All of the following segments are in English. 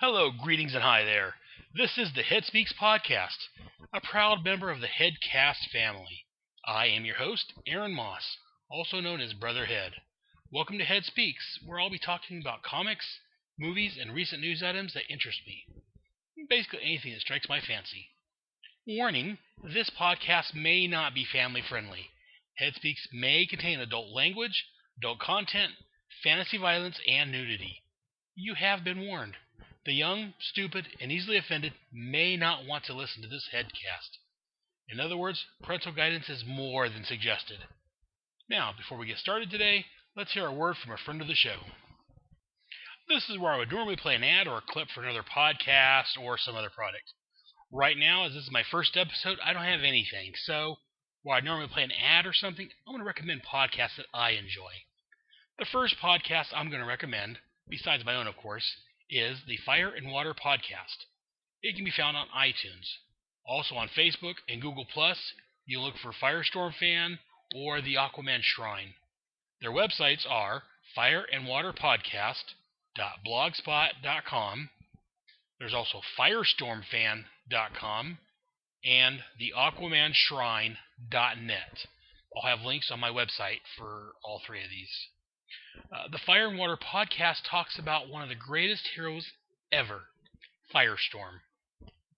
Hello, greetings, and hi there. This is the Head Speaks podcast, a proud member of the Headcast family. I am your host, Aaron Moss, also known as Brother Head. Welcome to Head Speaks, where I'll be talking about comics, movies, and recent news items that interest me. Basically, anything that strikes my fancy. Warning this podcast may not be family friendly. Head Speaks may contain adult language, adult content, fantasy violence, and nudity. You have been warned. The young, stupid, and easily offended may not want to listen to this headcast. In other words, parental guidance is more than suggested. Now, before we get started today, let's hear a word from a friend of the show. This is where I would normally play an ad or a clip for another podcast or some other product. Right now, as this is my first episode, I don't have anything, so while I normally play an ad or something, I'm going to recommend podcasts that I enjoy. The first podcast I'm going to recommend, besides my own, of course, is the Fire and Water Podcast. It can be found on iTunes. Also on Facebook and Google Plus, you look for Firestorm Fan or the Aquaman Shrine. Their websites are fireandwaterpodcast.blogspot.com. There's also firestormfan.com and the aquamanshrine.net. I'll have links on my website for all three of these. Uh, the Fire and Water podcast talks about one of the greatest heroes ever, Firestorm.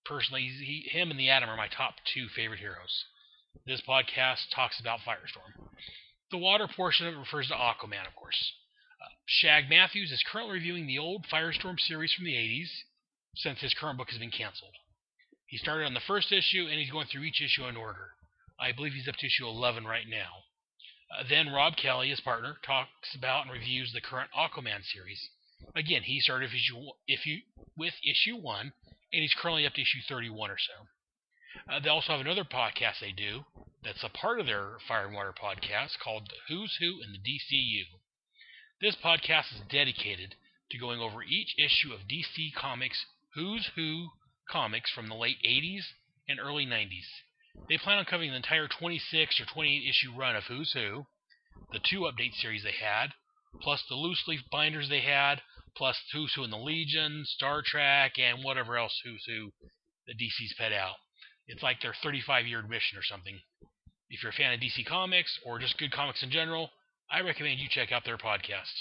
Personally, he, him and the Atom are my top two favorite heroes. This podcast talks about Firestorm. The water portion of it refers to Aquaman, of course. Uh, Shagg Matthews is currently reviewing the old Firestorm series from the 80s, since his current book has been canceled. He started on the first issue, and he's going through each issue in order. I believe he's up to issue 11 right now. Uh, then Rob Kelly, his partner, talks about and reviews the current Aquaman series. Again, he started issue, if you, with issue 1, and he's currently up to issue 31 or so. Uh, they also have another podcast they do that's a part of their Fire and Water podcast called Who's Who in the DCU. This podcast is dedicated to going over each issue of DC Comics Who's Who comics from the late 80s and early 90s. They plan on covering the entire 26 or 28 issue run of Who's Who, the two update series they had, plus the loose leaf binders they had, plus Who's Who in the Legion, Star Trek, and whatever else Who's Who the DC's put out. It's like their 35 year mission or something. If you're a fan of DC Comics or just good comics in general, I recommend you check out their podcast.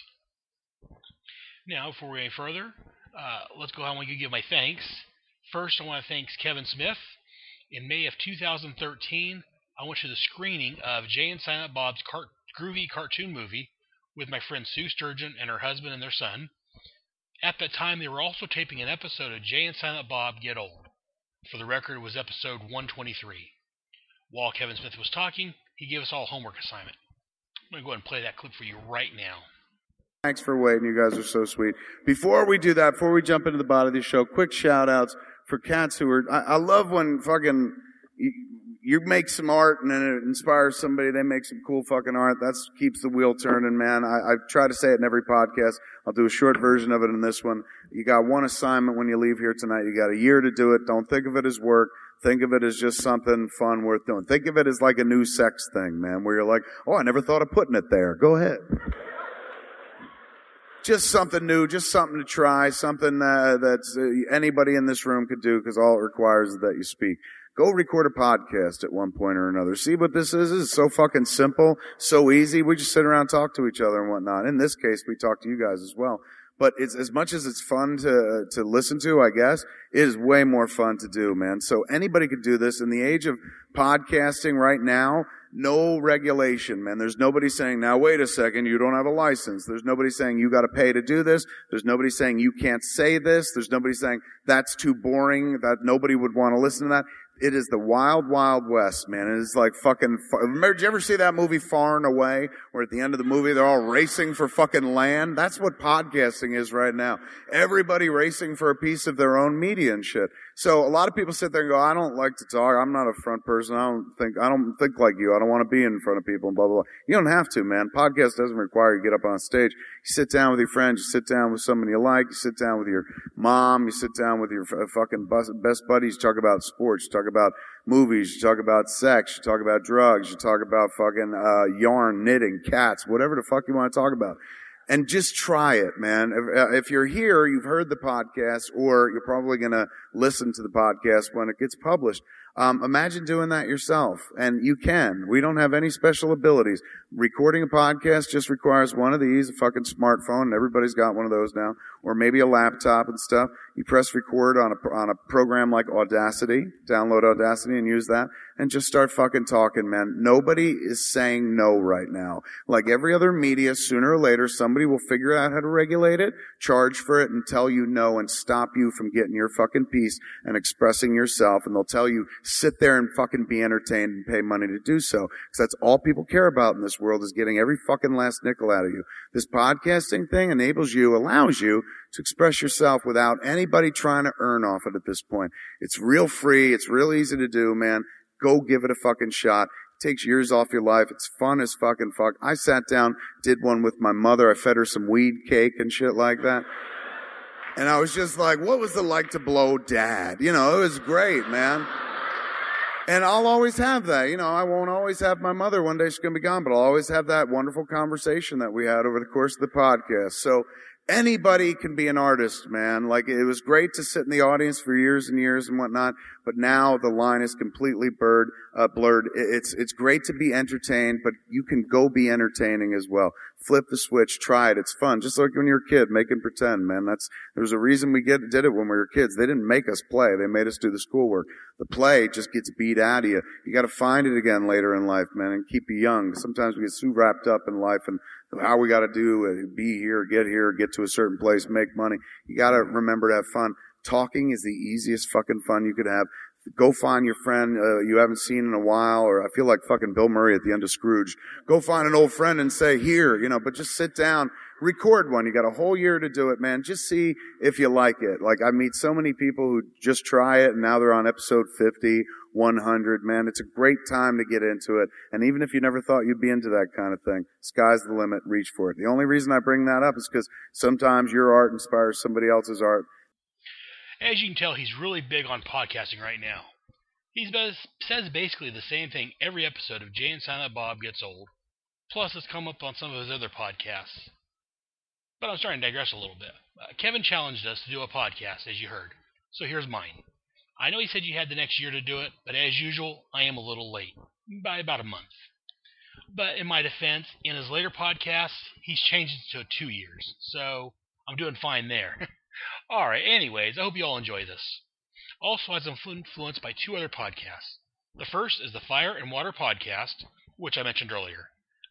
Now, before we go any further, uh, let's go ahead and give my thanks. First, I want to thank Kevin Smith in May of 2013, I went to the screening of Jay and Silent Bob's groovy cartoon movie with my friend Sue Sturgeon and her husband and their son. At that time, they were also taping an episode of Jay and Silent Bob Get Old. For the record, it was episode 123. While Kevin Smith was talking, he gave us all homework assignment. I'm going to go ahead and play that clip for you right now. Thanks for waiting. You guys are so sweet. Before we do that, before we jump into the body of the show, quick shout outs for cats who are, I, I love when fucking, you, you, make some art and then it inspires somebody, they make some cool fucking art. That keeps the wheel turning, man. I, I try to say it in every podcast. I'll do a short version of it in this one. You got one assignment when you leave here tonight. You got a year to do it. Don't think of it as work. Think of it as just something fun worth doing. Think of it as like a new sex thing, man, where you're like, oh, I never thought of putting it there. Go ahead just something new, just something to try, something uh, that uh, anybody in this room could do because all it requires is that you speak. Go record a podcast at one point or another. See what this is? It's so fucking simple, so easy. We just sit around talk to each other and whatnot. In this case, we talk to you guys as well. But it's as much as it's fun to to listen to, I guess, it is way more fun to do, man. So anybody could do this. In the age of podcasting right now, no regulation, man. There's nobody saying, now wait a second, you don't have a license. There's nobody saying you gotta pay to do this. There's nobody saying you can't say this. There's nobody saying that's too boring, that nobody would want to listen to that. It is the wild, wild west, man. It is like fucking. Remember, did you ever see that movie Far and Away, where at the end of the movie they're all racing for fucking land? That's what podcasting is right now. Everybody racing for a piece of their own media and shit. So a lot of people sit there and go, I don't like to talk. I'm not a front person. I don't think, I don't think like you. I don't want to be in front of people and blah, blah, blah. You don't have to, man. Podcast doesn't require you get up on stage. You sit down with your friends. You sit down with someone you like. You sit down with your mom. You sit down with your fucking best buddies. You talk about sports. You talk about movies. You talk about sex. You talk about drugs. You talk about fucking, uh, yarn, knitting, cats, whatever the fuck you want to talk about and just try it, man. If, uh, if you're here, you've heard the podcast, or you're probably going to listen to the podcast when it gets published. Um, imagine doing that yourself, and you can. We don't have any special abilities. Recording a podcast just requires one of these, a fucking smartphone, and everybody's got one of those now, or maybe a laptop and stuff. You press record on a on a program like Audacity, download Audacity and use that, and just start fucking talking, man. Nobody is saying no right now. Like every other media, sooner or later, somebody will figure out how to regulate it, charge for it, and tell you no, and stop you from getting your fucking piece and expressing yourself, and they'll tell you sit there and fucking be entertained and pay money to do so. Because that's all people care about in this world is getting every fucking last nickel out of you. This podcasting thing enables you, allows you to express yourself without anybody trying to earn off it at this point. It's real free. It's real easy to do, man. Go give it a fucking shot. Takes years off your life. It's fun as fucking fuck. I sat down, did one with my mother. I fed her some weed cake and shit like that. And I was just like, what was it like to blow dad? You know, it was great, man. And I'll always have that. You know, I won't always have my mother. One day she's going to be gone, but I'll always have that wonderful conversation that we had over the course of the podcast. So anybody can be an artist, man. Like it was great to sit in the audience for years and years and whatnot, but now the line is completely blurred. Uh, blurred. It's it's great to be entertained, but you can go be entertaining as well. Flip the switch, try it. It's fun, just like when you're a kid, make and pretend, man. That's there's a reason we get did it when we were kids. They didn't make us play; they made us do the schoolwork. The play just gets beat out of you. You got to find it again later in life, man, and keep you young. Sometimes we get too wrapped up in life and how we got to do be here, get here, get to a certain place, make money. You got to remember to have fun. Talking is the easiest fucking fun you could have. Go find your friend uh, you haven't seen in a while, or I feel like fucking Bill Murray at the end of Scrooge. Go find an old friend and say, here, you know, but just sit down, record one. You got a whole year to do it, man. Just see if you like it. Like I meet so many people who just try it and now they're on episode 50 100. Man, it's a great time to get into it. And even if you never thought you'd be into that kind of thing, sky's the limit. Reach for it. The only reason I bring that up is because sometimes your art inspires somebody else's art. As you can tell, he's really big on podcasting right now. He says basically the same thing every episode of Jay and Silent Bob gets old. Plus, it's come up on some of his other podcasts. But I'm starting to digress a little bit. Uh, Kevin challenged us to do a podcast, as you heard. So here's mine. I know he said you had the next year to do it, but as usual, I am a little late. By about a month. But in my defense, in his later podcasts, he's changed it to two years. So I'm doing fine there. Alright, anyways, I hope you all enjoy this. Also has influenced by two other podcasts. The first is the Fire and Water Podcast, which I mentioned earlier.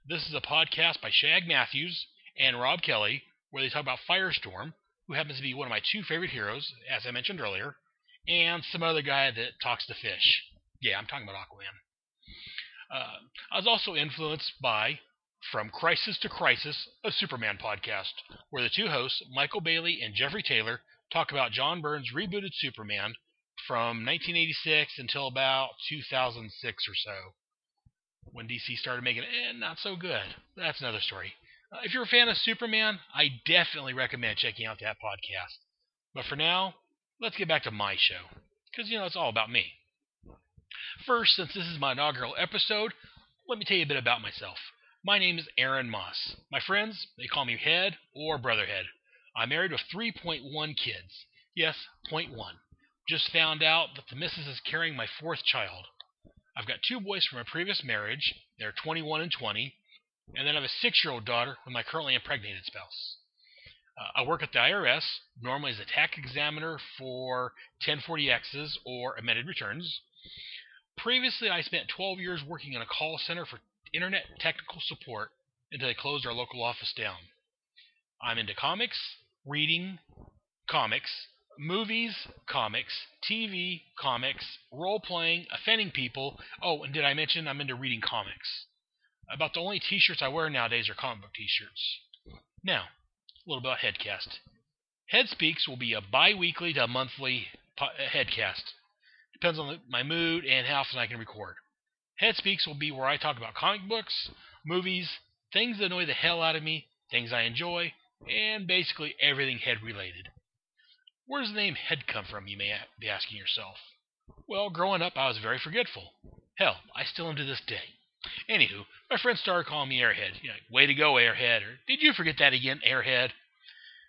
This is a podcast by Shagg Matthews and Rob Kelly, where they talk about Firestorm, who happens to be one of my two favorite heroes, as I mentioned earlier, and some other guy that talks to fish. Yeah, I'm talking about Aquaman. Uh, I was also influenced by From Crisis to Crisis, a Superman podcast, where the two hosts, Michael Bailey and Jeffrey Taylor, talk about John Byrne's rebooted Superman from 1986 until about 2006 or so, when DC started making it eh, not so good. That's another story. Uh, if you're a fan of Superman, I definitely recommend checking out that podcast. But for now, let's get back to my show. Because, you know, it's all about me. First, since this is my inaugural episode, let me tell you a bit about myself. My name is Aaron Moss. My friends, they call me Head or Brotherhead. I'm married with 3.1 kids. Yes, 0.1. Just found out that the missus is carrying my fourth child. I've got two boys from a previous marriage. They're 21 and 20. And then I have a six year old daughter with my currently impregnated spouse. Uh, I work at the IRS, normally as a tax examiner for 1040Xs or amended returns. Previously, I spent 12 years working in a call center for internet technical support until they closed our local office down. I'm into comics, reading, comics, movies, comics, TV, comics, role playing, offending people. Oh, and did I mention I'm into reading comics? About the only t shirts I wear nowadays are comic book t shirts. Now, a little about Headcast. Head Speaks will be a bi weekly to monthly uh, Headcast. Depends on my mood and how often I can record. Head Speaks will be where I talk about comic books, movies, things that annoy the hell out of me, things I enjoy, and basically everything head related. Where does the name Head come from, you may be asking yourself? Well, growing up, I was very forgetful. Hell, I still am to this day. Anywho, my friends started calling me Airhead. You know, way to go, Airhead. Or did you forget that again, Airhead?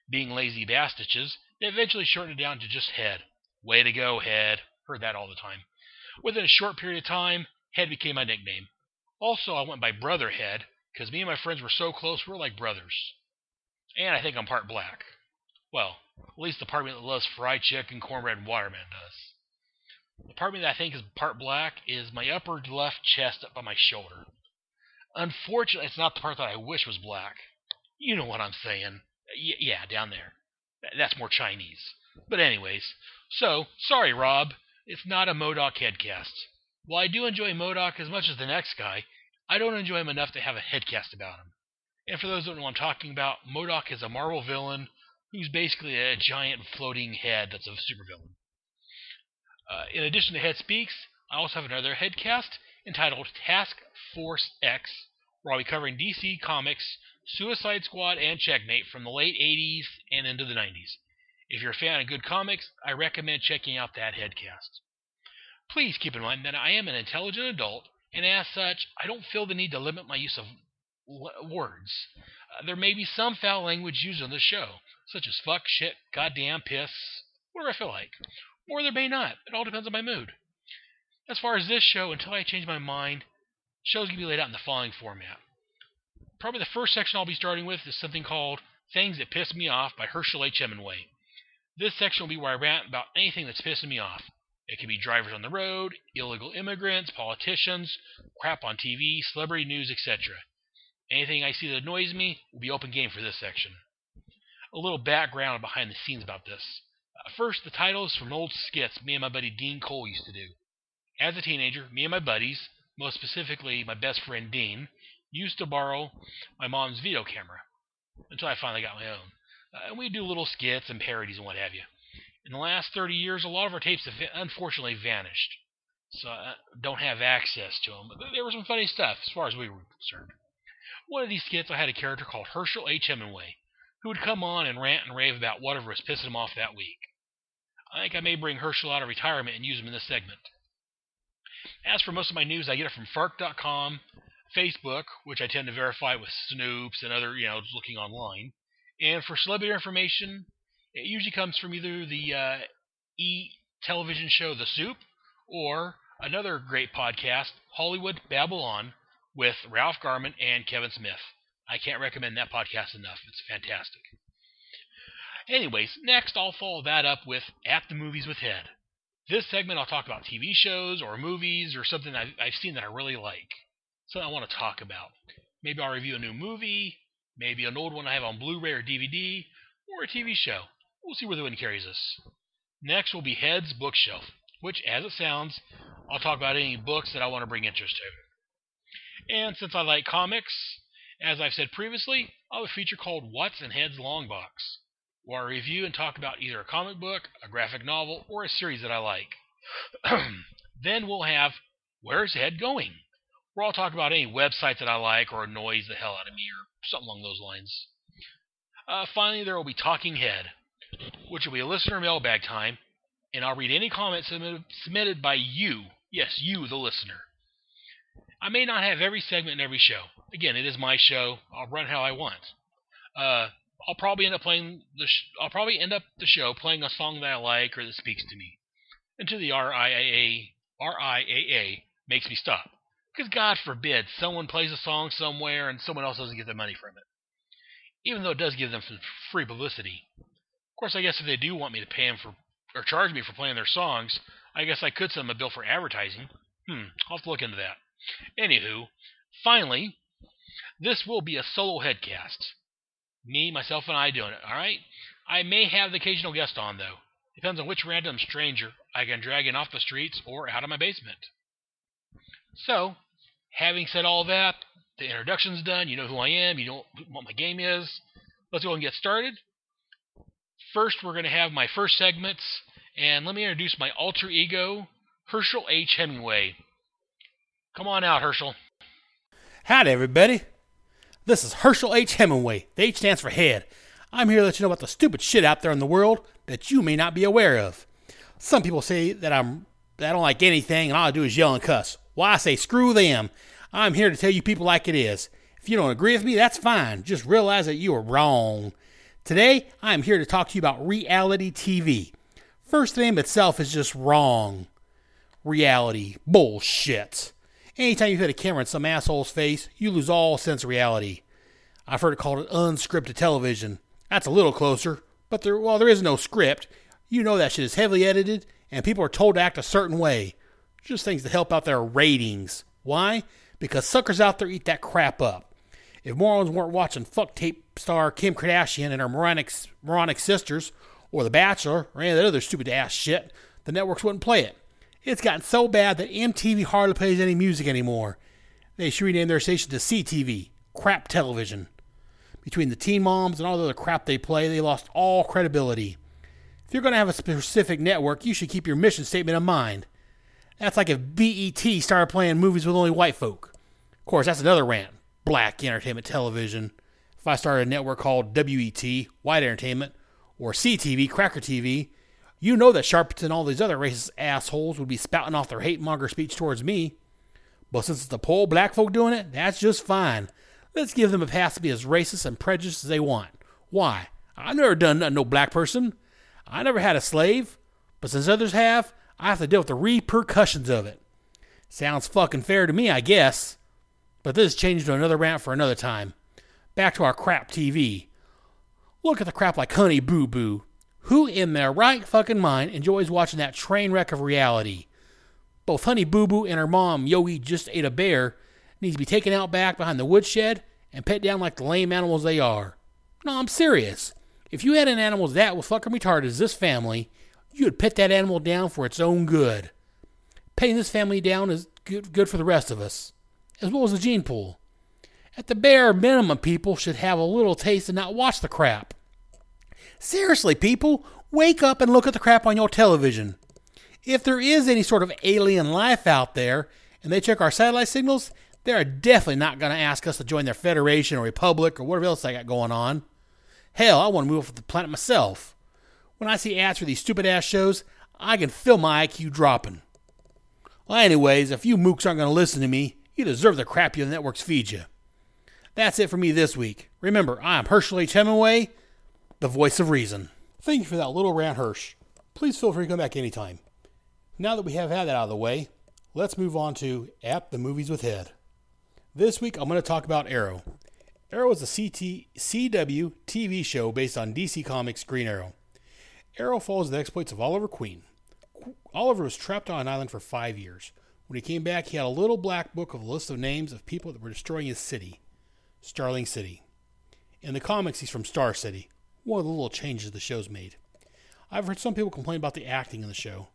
Being lazy bastiches, they eventually shortened it down to just Head. Way to go, Head. Heard that all the time. Within a short period of time, Head became my nickname. Also, I went by Brother Head because me and my friends were so close, we are like brothers. And I think I'm part black. Well, at least the part that loves fried chicken, cornbread, and watermelon does. The part of me that I think is part black is my upper left chest up by my shoulder. Unfortunately, it's not the part that I wish was black. You know what I'm saying. Y- yeah, down there. That's more Chinese. But anyways, so, sorry, Rob. It's not a MODOK headcast. While I do enjoy MODOK as much as the next guy, I don't enjoy him enough to have a headcast about him. And for those who don't know what I'm talking about, MODOK is a Marvel villain who's basically a giant floating head that's a supervillain. Uh, in addition to Head Speaks, I also have another headcast entitled Task Force X, where I'll be covering DC Comics, Suicide Squad, and Checkmate from the late 80s and into the 90s. If you're a fan of good comics, I recommend checking out that headcast. Please keep in mind that I am an intelligent adult, and as such, I don't feel the need to limit my use of words. Uh, there may be some foul language used on the show, such as fuck, shit, goddamn, piss, whatever I feel like. Or there may not. It all depends on my mood. As far as this show, until I change my mind, shows can be laid out in the following format. Probably the first section I'll be starting with is something called Things That Piss Me Off by Herschel H. Hemingway. This section will be where I rant about anything that's pissing me off. It can be drivers on the road, illegal immigrants, politicians, crap on TV, celebrity news, etc. Anything I see that annoys me will be open game for this section a little background behind the scenes about this. Uh, first, the title is from old skits me and my buddy Dean Cole used to do. As a teenager, me and my buddies, most specifically my best friend Dean, used to borrow my mom's video camera until I finally got my own. Uh, and we'd do little skits and parodies and what have you. In the last 30 years, a lot of our tapes have unfortunately vanished, so I don't have access to them. But there was some funny stuff as far as we were concerned. One of these skits, I had a character called Herschel H. Hemingway who would come on and rant and rave about whatever was pissing him off that week. I think I may bring Herschel out of retirement and use him in this segment. As for most of my news, I get it from Fark.com, Facebook, which I tend to verify with Snopes and other, you know, looking online. And for celebrity information, it usually comes from either the uh, E television show The Soup or another great podcast, Hollywood Babylon, with Ralph Garman and Kevin Smith. I can't recommend that podcast enough. It's fantastic. Anyways, next I'll follow that up with At the Movies with Head. This segment I'll talk about TV shows or movies or something I've, I've seen that I really like. Something I want to talk about. Maybe I'll review a new movie, maybe an old one I have on Blu ray or DVD, or a TV show. We'll see where the wind carries us. Next will be Head's Bookshelf, which, as it sounds, I'll talk about any books that I want to bring interest to. And since I like comics, as I've said previously, I'll have a feature called What's in Head's Long Box, where I review and talk about either a comic book, a graphic novel, or a series that I like. then we'll have Where's Head Going? Where I'll talk about any website that I like or annoys the hell out of me or something along those lines. Uh, finally, there will be Talking Head, which will be a listener mailbag time, and I'll read any comments submitted by you. Yes, you, the listener. I may not have every segment in every show. Again, it is my show. I'll run how I want. Uh, I'll probably end up playing the. Sh- I'll probably end up the show playing a song that I like or that speaks to me, until the RIAA RIAA makes me stop. Because God forbid someone plays a song somewhere and someone else doesn't get the money from it, even though it does give them some free publicity. Of course, I guess if they do want me to pay them for or charge me for playing their songs, I guess I could send them a bill for advertising. Hmm, I'll have to look into that. Anywho, finally, this will be a solo headcast. Me, myself, and I doing it, alright? I may have the occasional guest on, though. Depends on which random stranger I can drag in off the streets or out of my basement. So, having said all that, the introduction's done, you know who I am, you know what my game is. Let's go and get started. First, we're going to have my first segments, and let me introduce my alter ego, Herschel H. Hemingway. Come on out, Herschel. Howdy, everybody. This is Herschel H. Hemingway. The H stands for head. I'm here to let you know about the stupid shit out there in the world that you may not be aware of. Some people say that I'm that I don't like anything and all I do is yell and cuss. Well, I say screw them. I'm here to tell you people like it is. If you don't agree with me, that's fine. Just realize that you are wrong. Today, I'm here to talk to you about reality TV. First name itself is just wrong. Reality. Bullshit. Anytime you hit a camera in some asshole's face, you lose all sense of reality. I've heard it called unscripted television. That's a little closer, but there, well, there is no script. You know that shit is heavily edited, and people are told to act a certain way. Just things to help out their ratings. Why? Because suckers out there eat that crap up. If morons weren't watching fuck tape star Kim Kardashian and her moronic, moronic sisters, or The Bachelor, or any of that other stupid ass shit, the networks wouldn't play it. It's gotten so bad that MTV hardly plays any music anymore. They should rename their station to CTV, crap television. Between the teen moms and all the other crap they play, they lost all credibility. If you're going to have a specific network, you should keep your mission statement in mind. That's like if BET started playing movies with only white folk. Of course, that's another rant. Black entertainment television. If I started a network called WET, White Entertainment, or CTV, Cracker TV, you know that Sharpton and all these other racist assholes would be spouting off their hate monger speech towards me. But since it's the poor black folk doing it, that's just fine. Let's give them a pass to be as racist and prejudiced as they want. Why? I've never done nothing no black person. I never had a slave. But since others have, I have to deal with the repercussions of it. Sounds fucking fair to me, I guess. But this changed to another rant for another time. Back to our crap TV. Look at the crap like Honey Boo Boo. Who in their right fucking mind enjoys watching that train wreck of reality? Both Honey Boo Boo and her mom, Yogi, just ate a bear, needs to be taken out back behind the woodshed and pet down like the lame animals they are. No, I'm serious. If you had an animal that was fucking retarded as this family, you would pet that animal down for its own good. Petting this family down is good, good for the rest of us, as well as the gene pool. At the bare minimum, people should have a little taste and not watch the crap. Seriously, people, wake up and look at the crap on your television. If there is any sort of alien life out there and they check our satellite signals, they're definitely not going to ask us to join their federation or republic or whatever else they got going on. Hell, I want to move off the planet myself. When I see ads for these stupid ass shows, I can feel my IQ dropping. Well, anyways, if you mooks aren't going to listen to me, you deserve the crap your networks feed you. That's it for me this week. Remember, I'm Herschel H. Hemingway, the voice of reason. Thank you for that little rant, Hirsch. Please feel free to come back anytime. Now that we have had that out of the way, let's move on to At the Movies with Head. This week, I'm going to talk about Arrow. Arrow is a CT, CW TV show based on DC Comics' Green Arrow. Arrow follows the exploits of Oliver Queen. Oliver was trapped on an island for five years. When he came back, he had a little black book of a list of names of people that were destroying his city, Starling City. In the comics, he's from Star City, one of the little changes the show's made. I've heard some people complain about the acting in the show,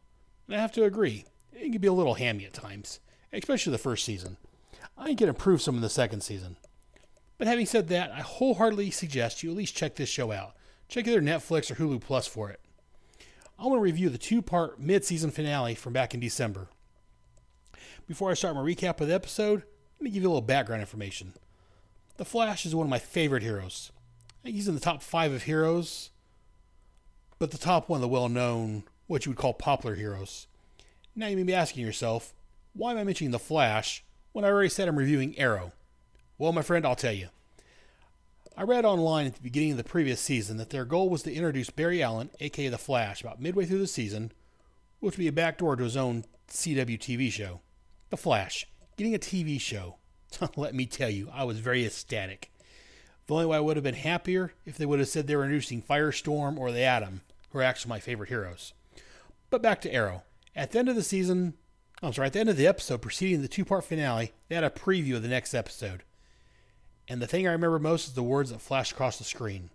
and I have to agree. It can be a little hammy at times, especially the first season. I think it improved some in the second season. But having said that, I wholeheartedly suggest you at least check this show out. Check either Netflix or Hulu Plus for it. I want to review the two part mid season finale from back in December. Before I start my recap of the episode, let me give you a little background information. The Flash is one of my favorite heroes. He's in the top five of heroes, but the top one of the well known, what you would call popular heroes. Now you may be asking yourself, why am I mentioning The Flash when I already said I'm reviewing Arrow? Well, my friend, I'll tell you. I read online at the beginning of the previous season that their goal was to introduce Barry Allen, aka The Flash, about midway through the season, which would be a backdoor to his own CW TV show. The Flash, getting a TV show. Let me tell you, I was very ecstatic. The only way I would have been happier if they would have said they were introducing Firestorm or the Atom, who are actually my favorite heroes. But back to Arrow. At the end of the season, I'm sorry, at the end of the episode preceding the two part finale, they had a preview of the next episode. And the thing I remember most is the words that flash across the screen.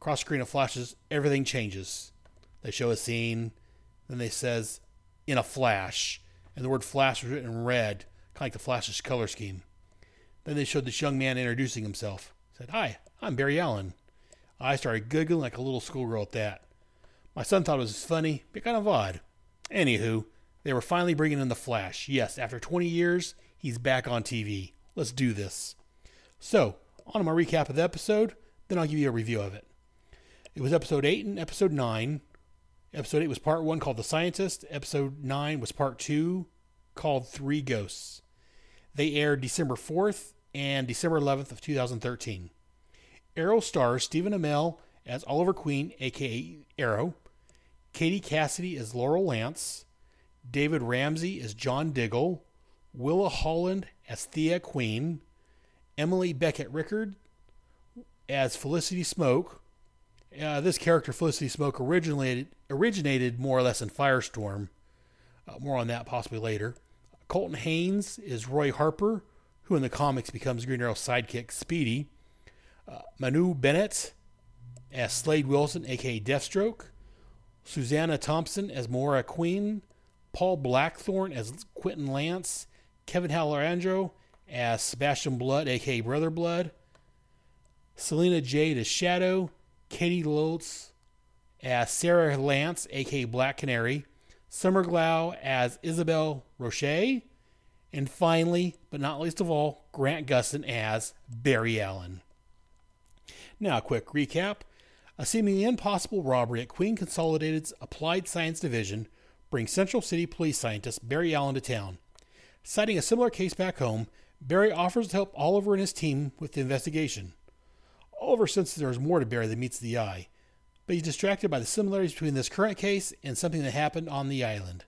Across the screen of flashes, everything changes. They show a scene, then they says, in a flash, and the word flash was written in red, kind of like the flash's color scheme. Then they showed this young man introducing himself. Said, Hi, I'm Barry Allen. I started giggling like a little schoolgirl at that. My son thought it was funny, but kind of odd. Anywho, they were finally bringing in the Flash. Yes, after 20 years, he's back on TV. Let's do this. So, on to my recap of the episode, then I'll give you a review of it. It was episode 8 and episode 9. Episode 8 was part 1 called The Scientist. Episode 9 was part 2 called Three Ghosts. They aired December 4th and December 11th of 2013. Arrow stars Stephen Amell as Oliver Queen, aka Arrow, Katie Cassidy as Laurel Lance, David Ramsey as John Diggle, Willa Holland as Thea Queen, Emily Beckett Rickard as Felicity Smoak. Uh, this character, Felicity Smoak, originated originated more or less in Firestorm. Uh, more on that possibly later. Colton Haynes is Roy Harper, who in the comics becomes Green Arrow's sidekick, Speedy. Uh, Manu Bennett as Slade Wilson, aka Deathstroke. Susanna Thompson as Maura Queen. Paul Blackthorne as Quentin Lance. Kevin Halorandro as Sebastian Blood, aka Brother Blood. Celina Jade as Shadow. Caity Lotz as Sarah Lance, aka Black Canary. Summer Glau as Isabel Roche. And finally, but not least of all, Grant Gustin as Barry Allen. Now, a quick recap. A seemingly impossible robbery at Queen Consolidated's Applied Science Division brings Central City police scientist Barry Allen to town. Citing a similar case back home, Barry offers to help Oliver and his team with the investigation. Oliver senses there is more to Barry than meets the eye, but he's distracted by the similarities between this current case and something that happened on the island.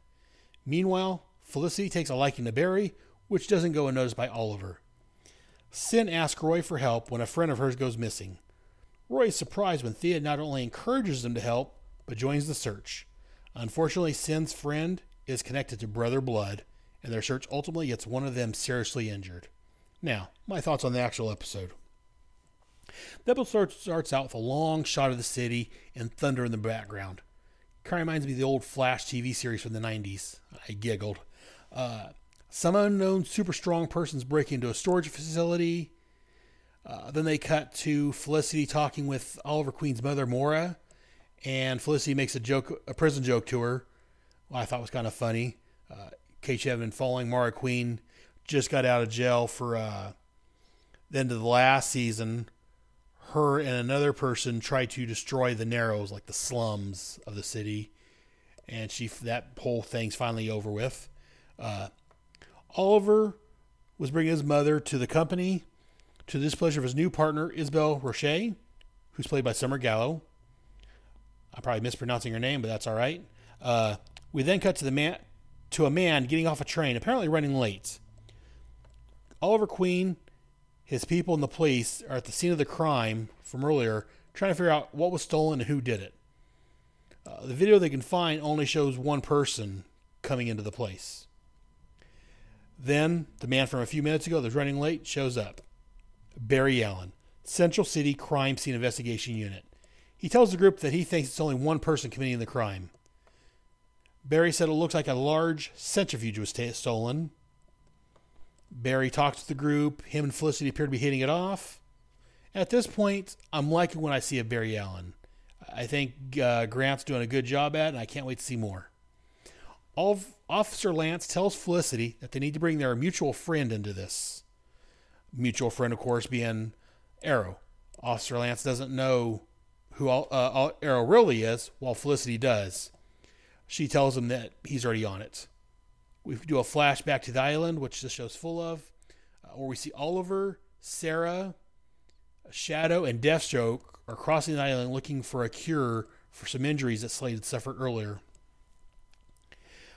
Meanwhile, Felicity takes a liking to Barry, which doesn't go unnoticed by Oliver. Sin asks Roy for help when a friend of hers goes missing. Roy is surprised when Thea not only encourages him to help, but joins the search. Unfortunately, Sin's friend is connected to Brother Blood, and their search ultimately gets one of them seriously injured. Now, my thoughts on the actual episode. The episode starts out with a long shot of the city and thunder in the background. Kind of reminds me of the old Flash TV series from the 90s. I giggled. Uh, some unknown super strong person's break into a storage facility. Uh, then they cut to Felicity talking with Oliver Queen's mother, Maura, and Felicity makes a joke, a prison joke to her. I thought was kind of funny. Uh, Kate Chevin following Maura Queen just got out of jail for uh, the end of the last season. Her and another person tried to destroy the Narrows, like the slums of the city, and she that whole thing's finally over with. Uh, Oliver was bringing his mother to the company to the displeasure of his new partner, Isabel Roche, who's played by Summer Gallo. I'm probably mispronouncing her name, but that's all right. Uh, we then cut to the man to a man getting off a train, apparently running late. Oliver Queen, his people, and the police are at the scene of the crime from earlier, trying to figure out what was stolen and who did it. Uh, the video they can find only shows one person coming into the place. Then the man from a few minutes ago that's running late shows up. Barry Allen, Central City Crime Scene Investigation Unit. He tells the group that he thinks it's only one person committing the crime. Barry said it looks like a large centrifuge was t- stolen. Barry talks to the group. Him and Felicity appear to be hitting it off. At this point, I'm liking what I see of Barry Allen. I think uh, Grant's doing a good job at it, and I can't wait to see more. Officer Lance tells Felicity that they need to bring their mutual friend into this. Mutual friend, of course, being Arrow. Officer Lance doesn't know who uh, Arrow really is, while Felicity does. She tells him that he's already on it. We do a flashback to the island, which this show's full of, uh, where we see Oliver, Sarah, Shadow, and Deathstroke are crossing the island looking for a cure for some injuries that Slade had suffered earlier.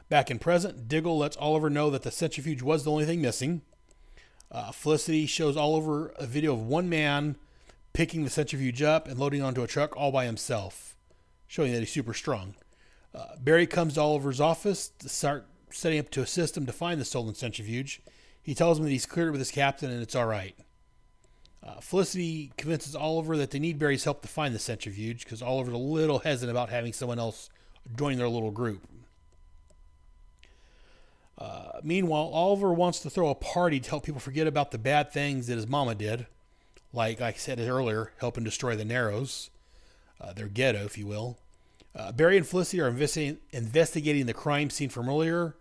Back in present, Diggle lets Oliver know that the centrifuge was the only thing missing. Uh, Felicity shows Oliver a video of one man picking the centrifuge up and loading onto a truck all by himself, showing that he's super strong. Uh, Barry comes to Oliver's office to start setting up to assist him to find the stolen centrifuge. He tells him that he's cleared with his captain and it's all right. Uh, Felicity convinces Oliver that they need Barry's help to find the centrifuge because Oliver's a little hesitant about having someone else join their little group. Uh, meanwhile, Oliver wants to throw a party to help people forget about the bad things that his mama did, like, like I said earlier, helping destroy the Narrows, uh, their ghetto, if you will. Uh, Barry and Felicity are investigating, investigating the crime scene from earlier.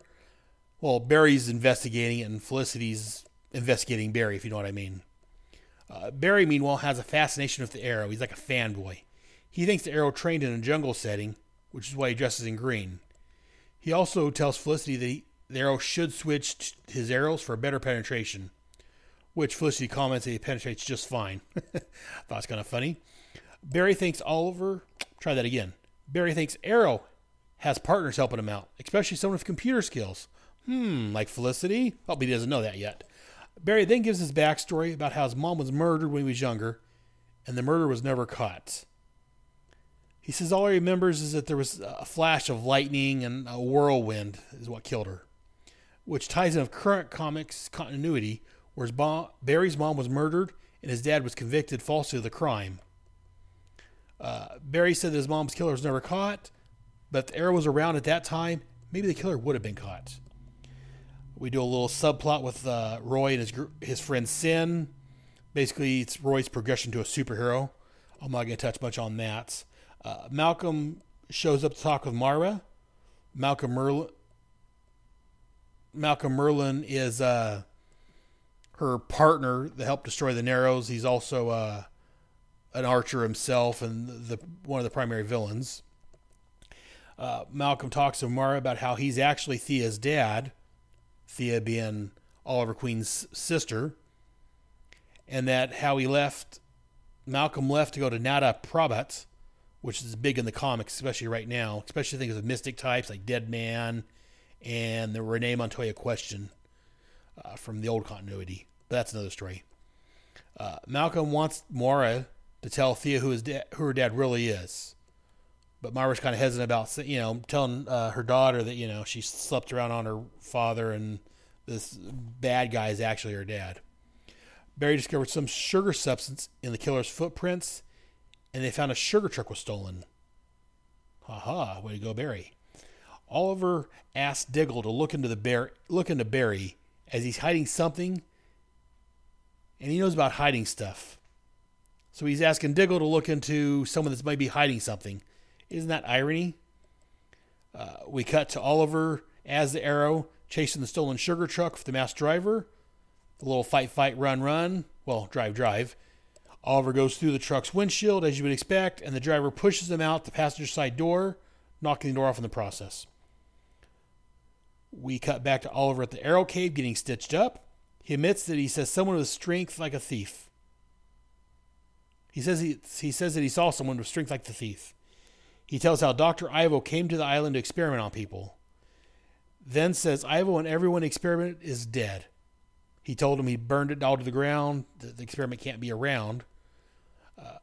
Well, Barry's investigating it, and Felicity's investigating Barry, if you know what I mean. Uh, Barry, meanwhile, has a fascination with the arrow. He's like a fanboy. He thinks the arrow trained in a jungle setting, which is why he dresses in green. He also tells Felicity that he, the arrow should switch his arrows for better penetration, which Felicity comments that he penetrates just fine. It's kind of funny. Barry thinks Oliver, try that again. Barry thinks Arrow has partners helping him out, especially someone with computer skills. Hmm, like Felicity? Oh, but he doesn't know that yet. Barry then gives his backstory about how his mom was murdered when he was younger, and the murder was never caught. He says all he remembers is that there was a flash of lightning and a whirlwind is what killed her, which ties in with current comics continuity, where mom, Barry's mom was murdered and his dad was convicted falsely of the crime. Uh, Barry said that his mom's killer was never caught, but if the arrow was around at that time, maybe the killer would have been caught. We do a little subplot with uh, Roy and his his friend Sin. Basically, it's Roy's progression to a superhero. I'm not going to touch much on that. Uh, Malcolm shows up to talk with Mara. Malcolm Merlin. Malcolm Merlin is uh, her partner that helped destroy the Narrows. He's also uh, an archer himself and the one of the primary villains. Uh, Malcolm talks to Mara about how he's actually Thea's dad, Thea being Oliver Queen's sister, and that how he left, Malcolm left to go to Nanda Parbat, which is big in the comics, especially right now, especially things with mystic types like Dead Man and the Renee Montoya question uh, from the old continuity. But that's another story. Uh, Malcolm wants Mara to tell Thea who his da- who her dad really is. But Mara's kind of hesitant about, you know, telling uh, her daughter that you know she slept around on her father and this bad guy is actually her dad. Barry discovered some sugar substance in the killer's footprints, and they found a sugar truck was stolen. Haha, way to go, Barry. Oliver asks Diggle to look into the bear, look into Barry as he's hiding something, and he knows about hiding stuff. So he's asking Diggle to look into someone that's maybe hiding something. Isn't that irony? Uh, we cut to Oliver as the arrow chasing the stolen sugar truck with the masked driver. The little fight, fight, run, run. Well, drive, drive. Oliver goes through the truck's windshield, as you would expect, and the driver pushes him out the passenger side door, knocking the door off in the process. We cut back to Oliver at the arrow cave getting stitched up. He admits that he says someone with strength like a thief. He says he, he says that he saw someone with strength like the thief. He tells how Dr. Ivo came to the island to experiment on people. Then says Ivo and everyone experiment is dead. He told him he burned it all to the ground. The, the experiment can't be around. Uh,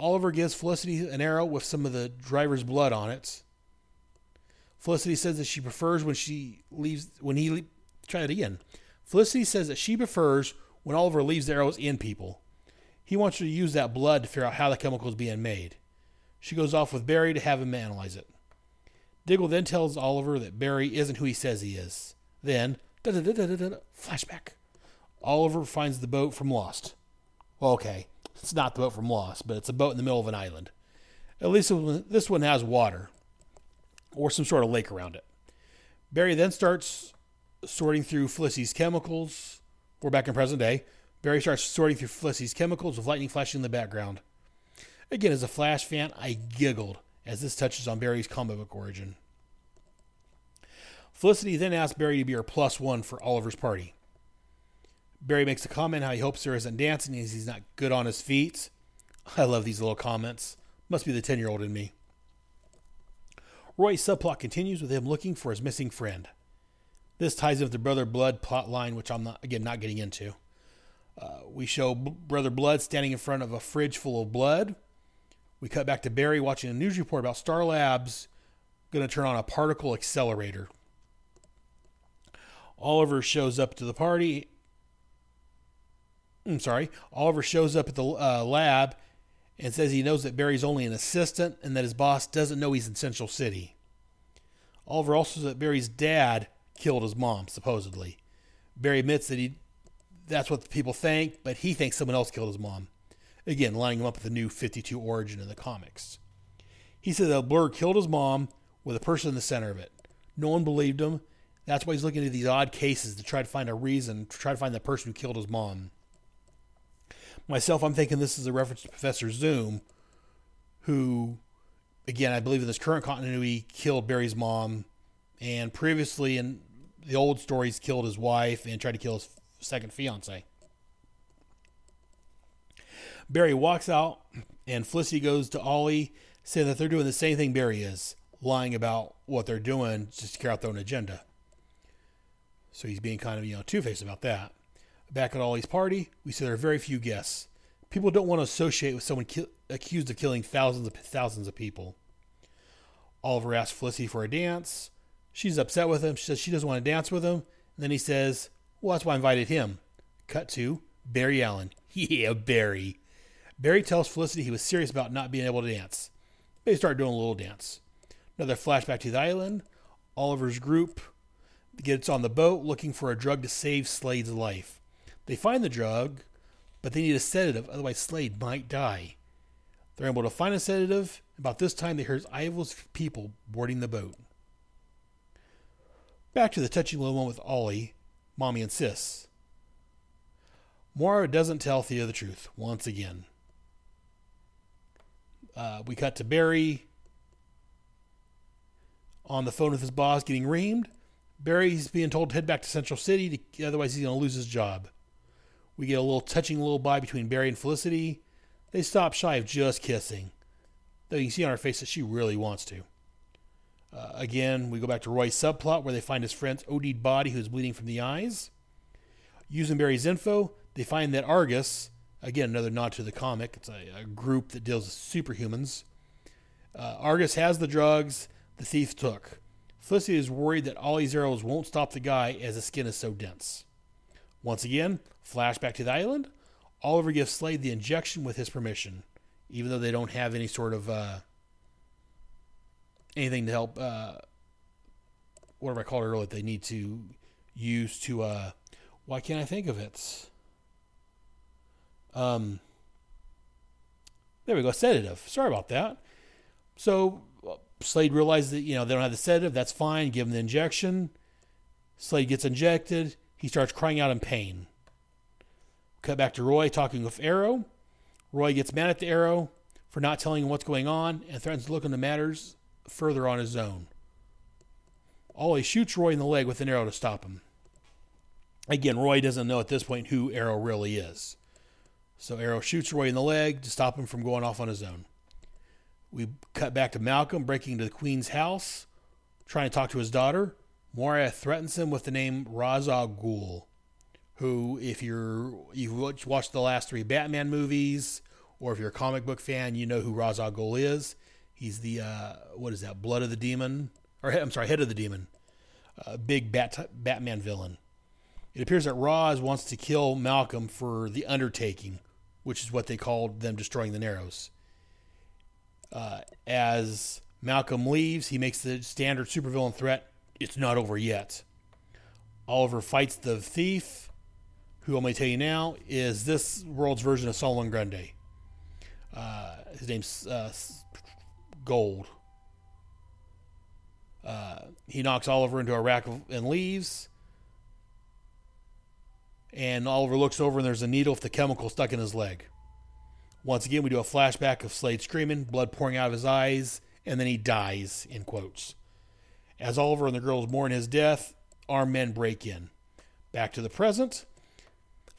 Oliver gives Felicity an arrow with some of the driver's blood on it. Felicity says that she prefers when she leaves when he le- try it again. Felicity says that she prefers when Oliver leaves the arrows in people. He wants her to use that blood to figure out how the chemical is being made. She goes off with Barry to have him analyze it. Diggle then tells Oliver that Barry isn't who he says he is. Then, flashback. Oliver finds the boat from Lost. Well, okay, it's not the boat from Lost, but it's a boat in the middle of an island. At least this one has water or some sort of lake around it. Barry then starts sorting through Felicity's chemicals. We're back in present day. Barry starts sorting through Felicity's chemicals with lightning flashing in the background. Again, as a Flash fan, I giggled as this touches on Barry's comic book origin. Felicity then asks Barry to be her plus one for Oliver's party. Barry makes a comment how he hopes there isn't dancing as he's not good on his feet. I love these little comments. Must be the 10 year old in me. Roy's subplot continues with him looking for his missing friend. This ties in with the Brother Blood plot line, which I'm not, again, not getting into. Uh, we show B- Brother Blood standing in front of a fridge full of blood. We cut back to Barry watching a news report about Star Labs going to turn on a particle accelerator. Oliver shows up to the party. I'm sorry. Oliver shows up at the uh, lab and says he knows that Barry's only an assistant and that his boss doesn't know he's in Central City. Oliver also says that Barry's dad killed his mom, supposedly. Barry admits that he that's what the people think, but he thinks someone else killed his mom. Again, lining him up with the new 52 origin in the comics. He said that Blur killed his mom with a person in the center of it. No one believed him. That's why he's looking into these odd cases to try to find a reason, to try to find the person who killed his mom. Myself, I'm thinking this is a reference to Professor Zoom, who, again, I believe in this current continuity, killed Barry's mom, and previously in the old stories killed his wife and tried to kill his second fiance. Barry walks out, and Felicity goes to Ollie, saying that they're doing the same thing Barry is, lying about what they're doing just to carry out their own agenda. So he's being kind of, you know, two faced about that. Back at Ollie's party, we see there are very few guests. People don't want to associate with someone ki- accused of killing thousands of thousands of people. Oliver asks Felicity for a dance. She's upset with him. She says she doesn't want to dance with him. And then he says, Well, that's why I invited him. Cut to Barry Allen. Yeah, Barry. Barry tells Felicity he was serious about not being able to dance. They start doing a little dance. Another flashback to the island. Oliver's group gets on the boat looking for a drug to save Slade's life. They find the drug, but they need a sedative, otherwise Slade might die. They're able to find a sedative. About this time, they hear Ivo's people boarding the boat. Back to the touching little one with Ollie, Mommy, and Sis. Moira doesn't tell Thea the truth once again. Uh, we cut to Barry on the phone with his boss getting reamed. Barry's being told to head back to Central City, to, otherwise he's going to lose his job. We get a little touching little bye between Barry and Felicity. They stop shy of just kissing, though you can see on her face that she really wants to. Uh, again, we go back to Roy's subplot where they find his friend's OD'd body who's bleeding from the eyes. Using Barry's info, they find that Argus, again, another nod to the comic, it's a, a group that deals with superhumans. Uh, Argus has the drugs the thief took. Felicity is worried that Ollie's arrows won't stop the guy as his skin is so dense. Once again, flashback to the island. Oliver gives Slade the injection with his permission, even though they don't have any sort of uh, anything to help. Uh, whatever I called it earlier, they need to use to. Uh, why can't I think of it? Um, there we go. Sedative. Sorry about that. So Slade realizes that you know they don't have the sedative. That's fine. Give him the injection. Slade gets injected. He starts crying out in pain. Cut back to Roy talking with Arrow. Roy gets mad at the Arrow for not telling him what's going on and threatens to look into matters further on his own. Ollie shoots Roy in the leg with an arrow to stop him. Again, Roy doesn't know at this point who Arrow really is. So Arrow shoots Roy in the leg to stop him from going off on his own. We cut back to Malcolm breaking into the Queen's house, trying to talk to his daughter. Moira threatens him with the name Ghul, who, if you're you've watched the last three Batman movies, or if you're a comic book fan, you know who Ra's al Ghul is. He's the uh, what is that? Blood of the Demon, or I'm sorry, Head of the Demon, uh, big Bat Batman villain. It appears that Ra's wants to kill Malcolm for the undertaking, which is what they called them destroying the Narrows. Uh, as Malcolm leaves, he makes the standard supervillain threat it's not over yet. Oliver fights the thief, who I'm going to tell you now is this world's version of Solomon Grundy. Uh, his name's uh, Gold. Uh, he knocks Oliver into a rack of, and leaves. And Oliver looks over and there's a needle with the chemical stuck in his leg. Once again, we do a flashback of Slade screaming, blood pouring out of his eyes, and then he dies, in quotes. As Oliver and the girls mourn his death, armed men break in. Back to the present.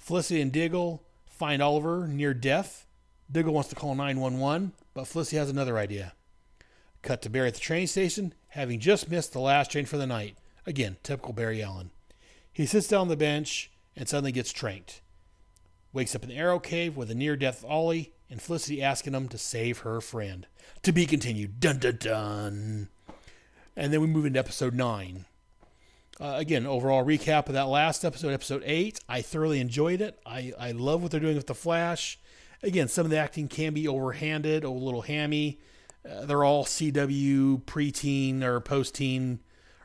Felicity and Diggle find Oliver near death. Diggle wants to call 911, but Felicity has another idea. Cut to Barry at the train station, having just missed the last train for the night. Again, typical Barry Allen. He sits down on the bench and suddenly gets tranked. Wakes up in the arrow cave with a near death Ollie and Felicity asking him to save her friend. To be continued. Dun dun dun. And then we move into episode nine. Uh, again, overall recap of that last episode, episode eight. I thoroughly enjoyed it. I, I love what they're doing with the Flash. Again, some of the acting can be overhanded, a little hammy. Uh, they're all CW preteen or post-teen,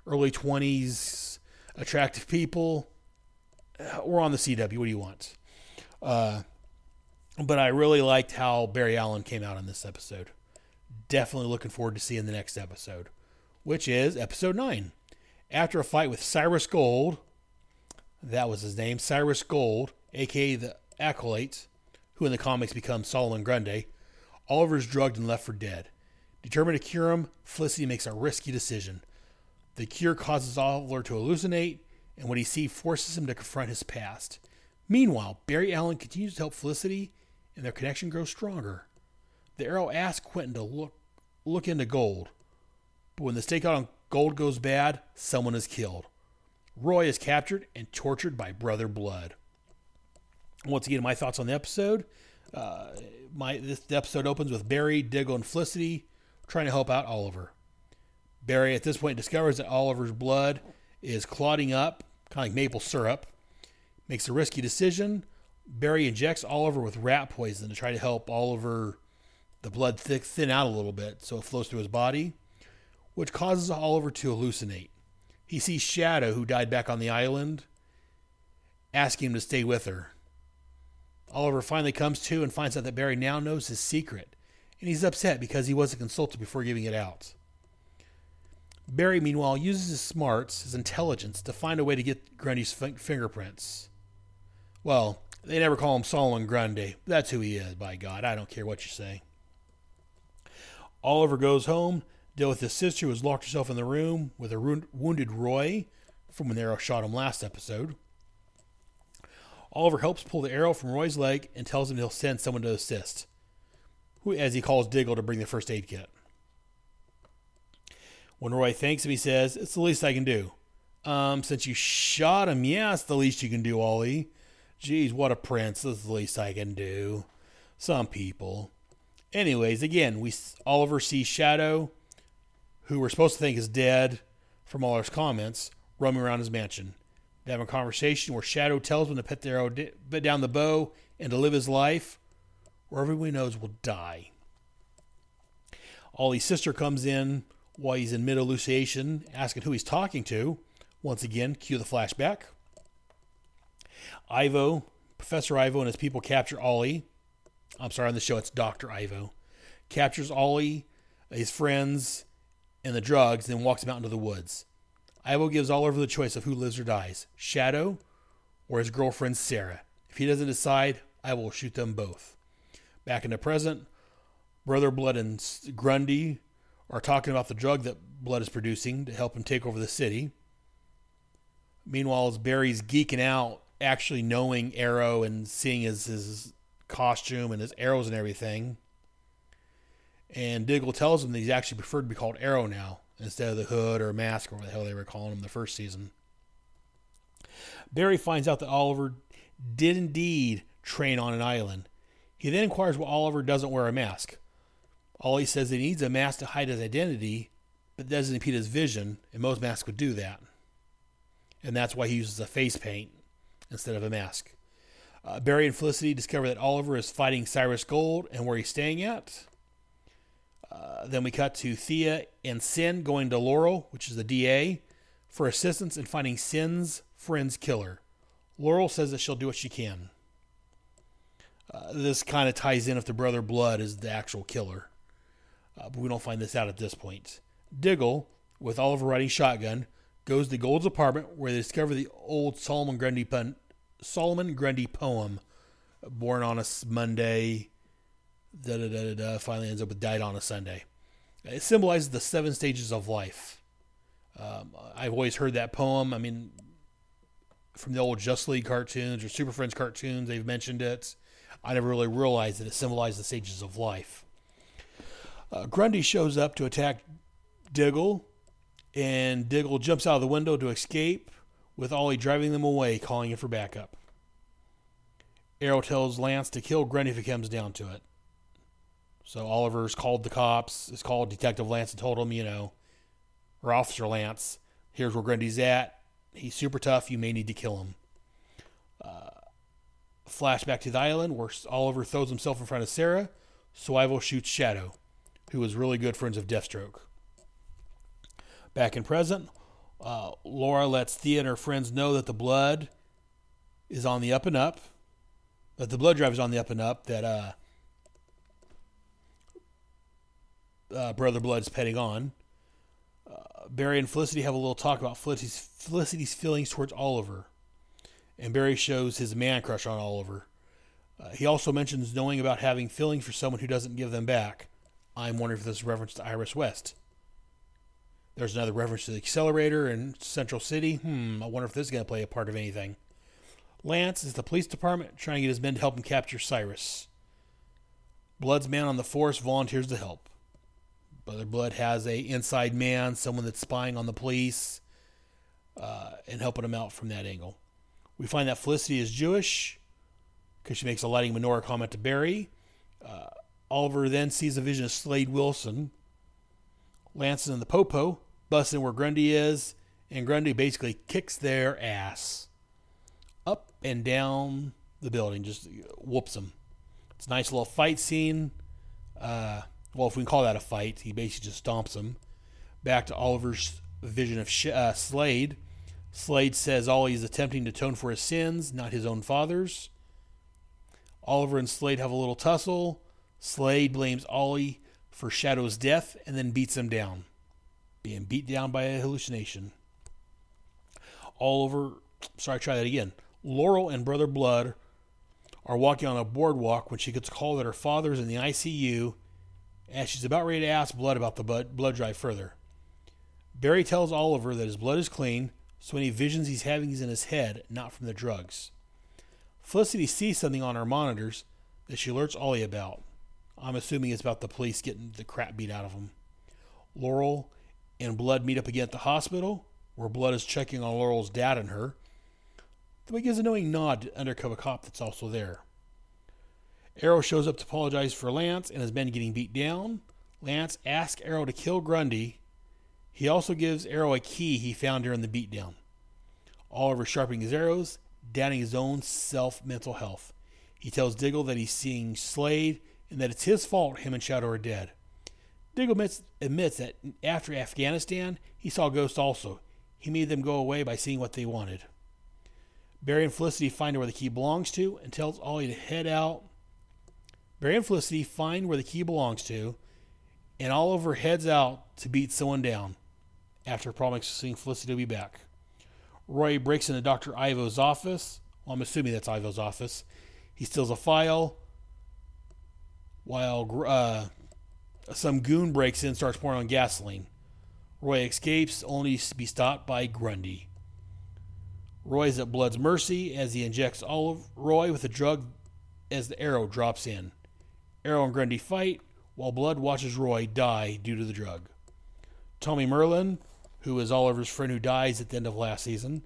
early 20s attractive people. Uh, we're on the CW. What do you want? Uh, but I really liked how Barry Allen came out in this episode. Definitely looking forward to seeing the next episode, which is episode 9. After a fight with Cyrus Gold, that was his name, Cyrus Gold, aka the Acolyte, who in the comics becomes Solomon Grundy, Oliver is drugged and left for dead. Determined to cure him, Felicity makes a risky decision. The cure causes Oliver to hallucinate. and what he sees forces him to confront his past. Meanwhile, Barry Allen continues to help Felicity, and their connection grows stronger. The Arrow asks Quentin to look look into Gold, but when the stakeout on Gold goes bad, someone is killed. Roy is captured and tortured by Brother Blood. Once again, my thoughts on the episode. Uh, my this episode opens with Barry, Diggle, and Felicity trying to help out Oliver. Barry at this point discovers that Oliver's blood is clotting up, kind of like maple syrup. Makes a risky decision. Barry injects Oliver with rat poison to try to help Oliver the blood thick, thin out a little bit so it flows through his body, which causes Oliver to hallucinate. He sees Shado, who died back on the island, asking him to stay with her. Oliver finally comes to and finds out that Barry now knows his secret, and he's upset because he wasn't consulted before giving it out. Barry, meanwhile, uses his smarts, his intelligence, to find a way to get Grundy's f- fingerprints. Well, they never call him Solomon Grundy. That's who he is, by God. I don't care what you say. Oliver goes home, deal with his sister who has locked herself in the room with a wounded Roy from when the arrow shot him last episode. Oliver helps pull the arrow from Roy's leg and tells him he'll send someone to assist, who, as he calls Diggle to bring the first aid kit. When Roy thanks him, he says, It's the least I can do. Um, since you shot him, yeah, it's the least you can do, Ollie. Geez, what a prince. That's the least I can do. Some people. Anyways, again, we Oliver sees Shado, who we're supposed to think is dead from all his comments, roaming around his mansion. They have a conversation where Shado tells him to put the arrow down the bow and to live his life, where everyone knows will die. Ollie's sister comes in while he's in mid elucidation, asking who he's talking to. Once again, cue the flashback. Ivo, Professor Ivo, and his people capture Ollie. I'm sorry, on the show it's Dr. Ivo. Captures Ollie, his friends, and the drugs, then walks him out into the woods. Ivo gives Oliver the choice of who lives or dies Shado or his girlfriend Sara. If he doesn't decide, I will shoot them both. Back in the present, Brother Blood and Grundy are talking about the drug that Blood is producing to help him take over the city. Meanwhile, as Barry's geeking out, actually knowing Arrow and seeing his, his costume and his arrows and everything. And Diggle tells him that he's actually preferred to be called Arrow now instead of the hood or mask or what the hell they were calling him the first season. Barry finds out that Oliver did indeed train on an island. He then inquires why Oliver doesn't wear a mask. Ollie says he needs a mask to hide his identity, but doesn't impede his vision, and most masks would do that. And that's why he uses a face paint instead of a mask. Uh, Barry and Felicity discover that Oliver is fighting Cyrus Gold and where he's staying at. Uh, then we cut to Thea and Sin going to Laurel, which is the DA, for assistance in finding Sin's friend's killer. Laurel says that she'll do what she can. Uh, this kind of ties in if the brother Blood is the actual killer uh, but we don't find this out at this point. Diggle, with Oliver riding shotgun, goes to Gold's apartment where they discover the old Solomon Grundy, pun- Solomon Grundy poem, born on a Monday, da da da da da, finally ends up with died on a Sunday. It symbolizes the seven stages of life. Um, I've always heard that poem. I mean, from the old Just League cartoons or Super Friends cartoons, they've mentioned it. I never really realized that it symbolized the stages of life. Uh, Grundy shows up to attack Diggle, and Diggle jumps out of the window to escape, with Ollie driving them away, calling in for backup. Arrow tells Lance to kill Grundy if he comes down to it. So Oliver's called the cops, is called Detective Lance and told him, you know, or Officer Lance, here's where Grundy's at. He's super tough. You may need to kill him. Uh, flashback to the island where Oliver throws himself in front of Sara. So Ivo shoots Shado who was really good friends of Deathstroke. Back in present, uh, Laura lets Thea and her friends know that the blood is on the up and up, that the blood drive is on the up and up, that uh, uh, Brother Blood's petting on. Uh, Barry and Felicity have a little talk about Felicity's, Felicity's feelings towards Oliver, and Barry shows his man crush on Oliver. Uh, he also mentions knowing about having feelings for someone who doesn't give them back. I'm wondering if this is reference to Iris West. There's another reference to the accelerator in Central City. Hmm, I wonder if this is going to play a part of anything. Lance is the police department trying to get his men to help him capture Cyrus. Blood's man on the force volunteers to help. Brother Blood has a inside man, someone that's spying on the police, uh, and helping him out from that angle. We find that Felicity is Jewish because she makes a lighting menorah comment to Barry. Uh, Oliver then sees a vision of Slade Wilson. Lance in the popo, busting where Grundy is, and Grundy basically kicks their ass up and down the building, just whoops them. It's a nice little fight scene. Uh, well, if we can call that a fight, he basically just stomps him. Back to Oliver's vision of Sh- uh, Slade. Slade says Ollie is attempting to atone for his sins, not his own father's. Oliver and Slade have a little tussle. Slade blames Ollie for Shado's death and then beats him down, being beat down by a hallucination. Oliver, sorry, try that again. Laurel and Brother Blood are walking on a boardwalk when she gets a call that her father's in the ICU as she's about ready to ask Blood about the blood, drive further. Barry tells Oliver that his blood is clean, so any visions he's having is in his head, not from the drugs. Felicity sees something on her monitors that she alerts Ollie about. I'm assuming it's about the police getting the crap beat out of them. Laurel and Blood meet up again at the hospital, where Blood is checking on Laurel's dad and her. Though he gives a knowing nod to undercover cop that's also there. Arrow shows up to apologize for Lance and his men getting beat down. Lance asks Arrow to kill Grundy. He also gives Arrow a key he found during the beatdown. Oliver sharpening his arrows, doubting his own self mental health. He tells Diggle that he's seeing Slade and that it's his fault him and Shado are dead. Diggle admits, admits that after Afghanistan, he saw ghosts also. He made them go away by seeing what they wanted. Barry and Felicity find where the key belongs to and tells Ollie to head out. Barry and Felicity find where the key belongs to, and Oliver heads out to beat someone down after promising Felicity to be back. Roy breaks into Dr. Ivo's office. Well, I'm assuming that's Ivo's office. He steals a file while uh, some goon breaks in and starts pouring on gasoline. Roy escapes, only to be stopped by Grundy. Roy is at Blood's mercy as he injects Olive Roy with a drug as the arrow drops in. Arrow and Grundy fight, while Blood watches Roy die due to the drug. Tommy Merlyn, who is Oliver's friend who dies at the end of last season,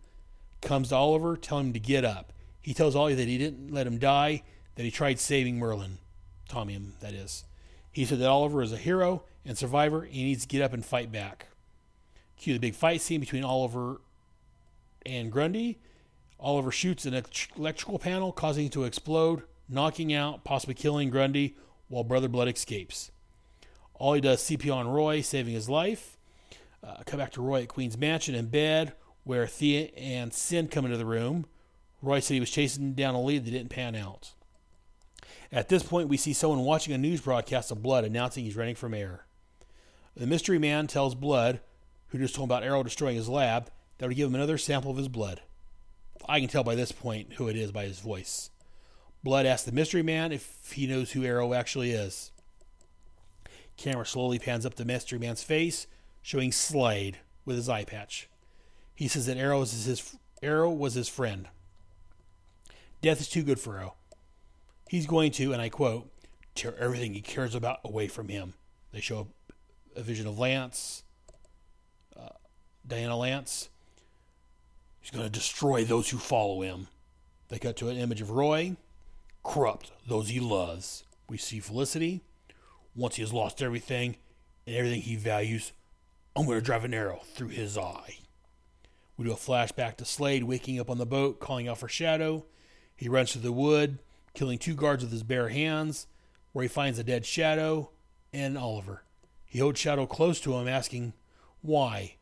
comes to Oliver, telling him to get up. He tells Ollie that he didn't let him die, that he tried saving Merlyn. Tommy, that is. He said that Oliver is a hero and survivor, and he needs to get up and fight back. Cue the big fight scene between Oliver and Grundy. Oliver shoots an electrical panel, causing it to explode, knocking out, possibly killing Grundy, while Brother Blood escapes. All he does CP on Roy, saving his life. Uh, come back to Roy at Queen's Mansion in bed, where Thea and Sin come into the room. Roy said he was chasing down a lead that didn't pan out. At this point, we see someone watching a news broadcast of Blood announcing he's running for mayor. The mystery man tells Blood, who just told him about Arrow destroying his lab, that would give him another sample of his blood. I can tell by this point who it is by his voice. Blood asks the mystery man if he knows who Arrow actually is. Camera slowly pans up the mystery man's face, showing Slade with his eye patch. He says that Arrow, is his, Arrow was his friend. Death is too good for Arrow. He's going to, and I quote, tear everything he cares about away from him. They show a vision of Lance, uh, Dinah Lance. He's going to destroy those who follow him. They cut to an image of Roy, corrupt those he loves. We see Felicity. Once he has lost everything and everything he values, I'm going to drive an arrow through his eye. We do a flashback to Slade waking up on the boat, calling out for Shado. He runs through the wood, killing two guards with his bare hands, where he finds a dead Shado and Oliver. He holds Shado close to him, asking why.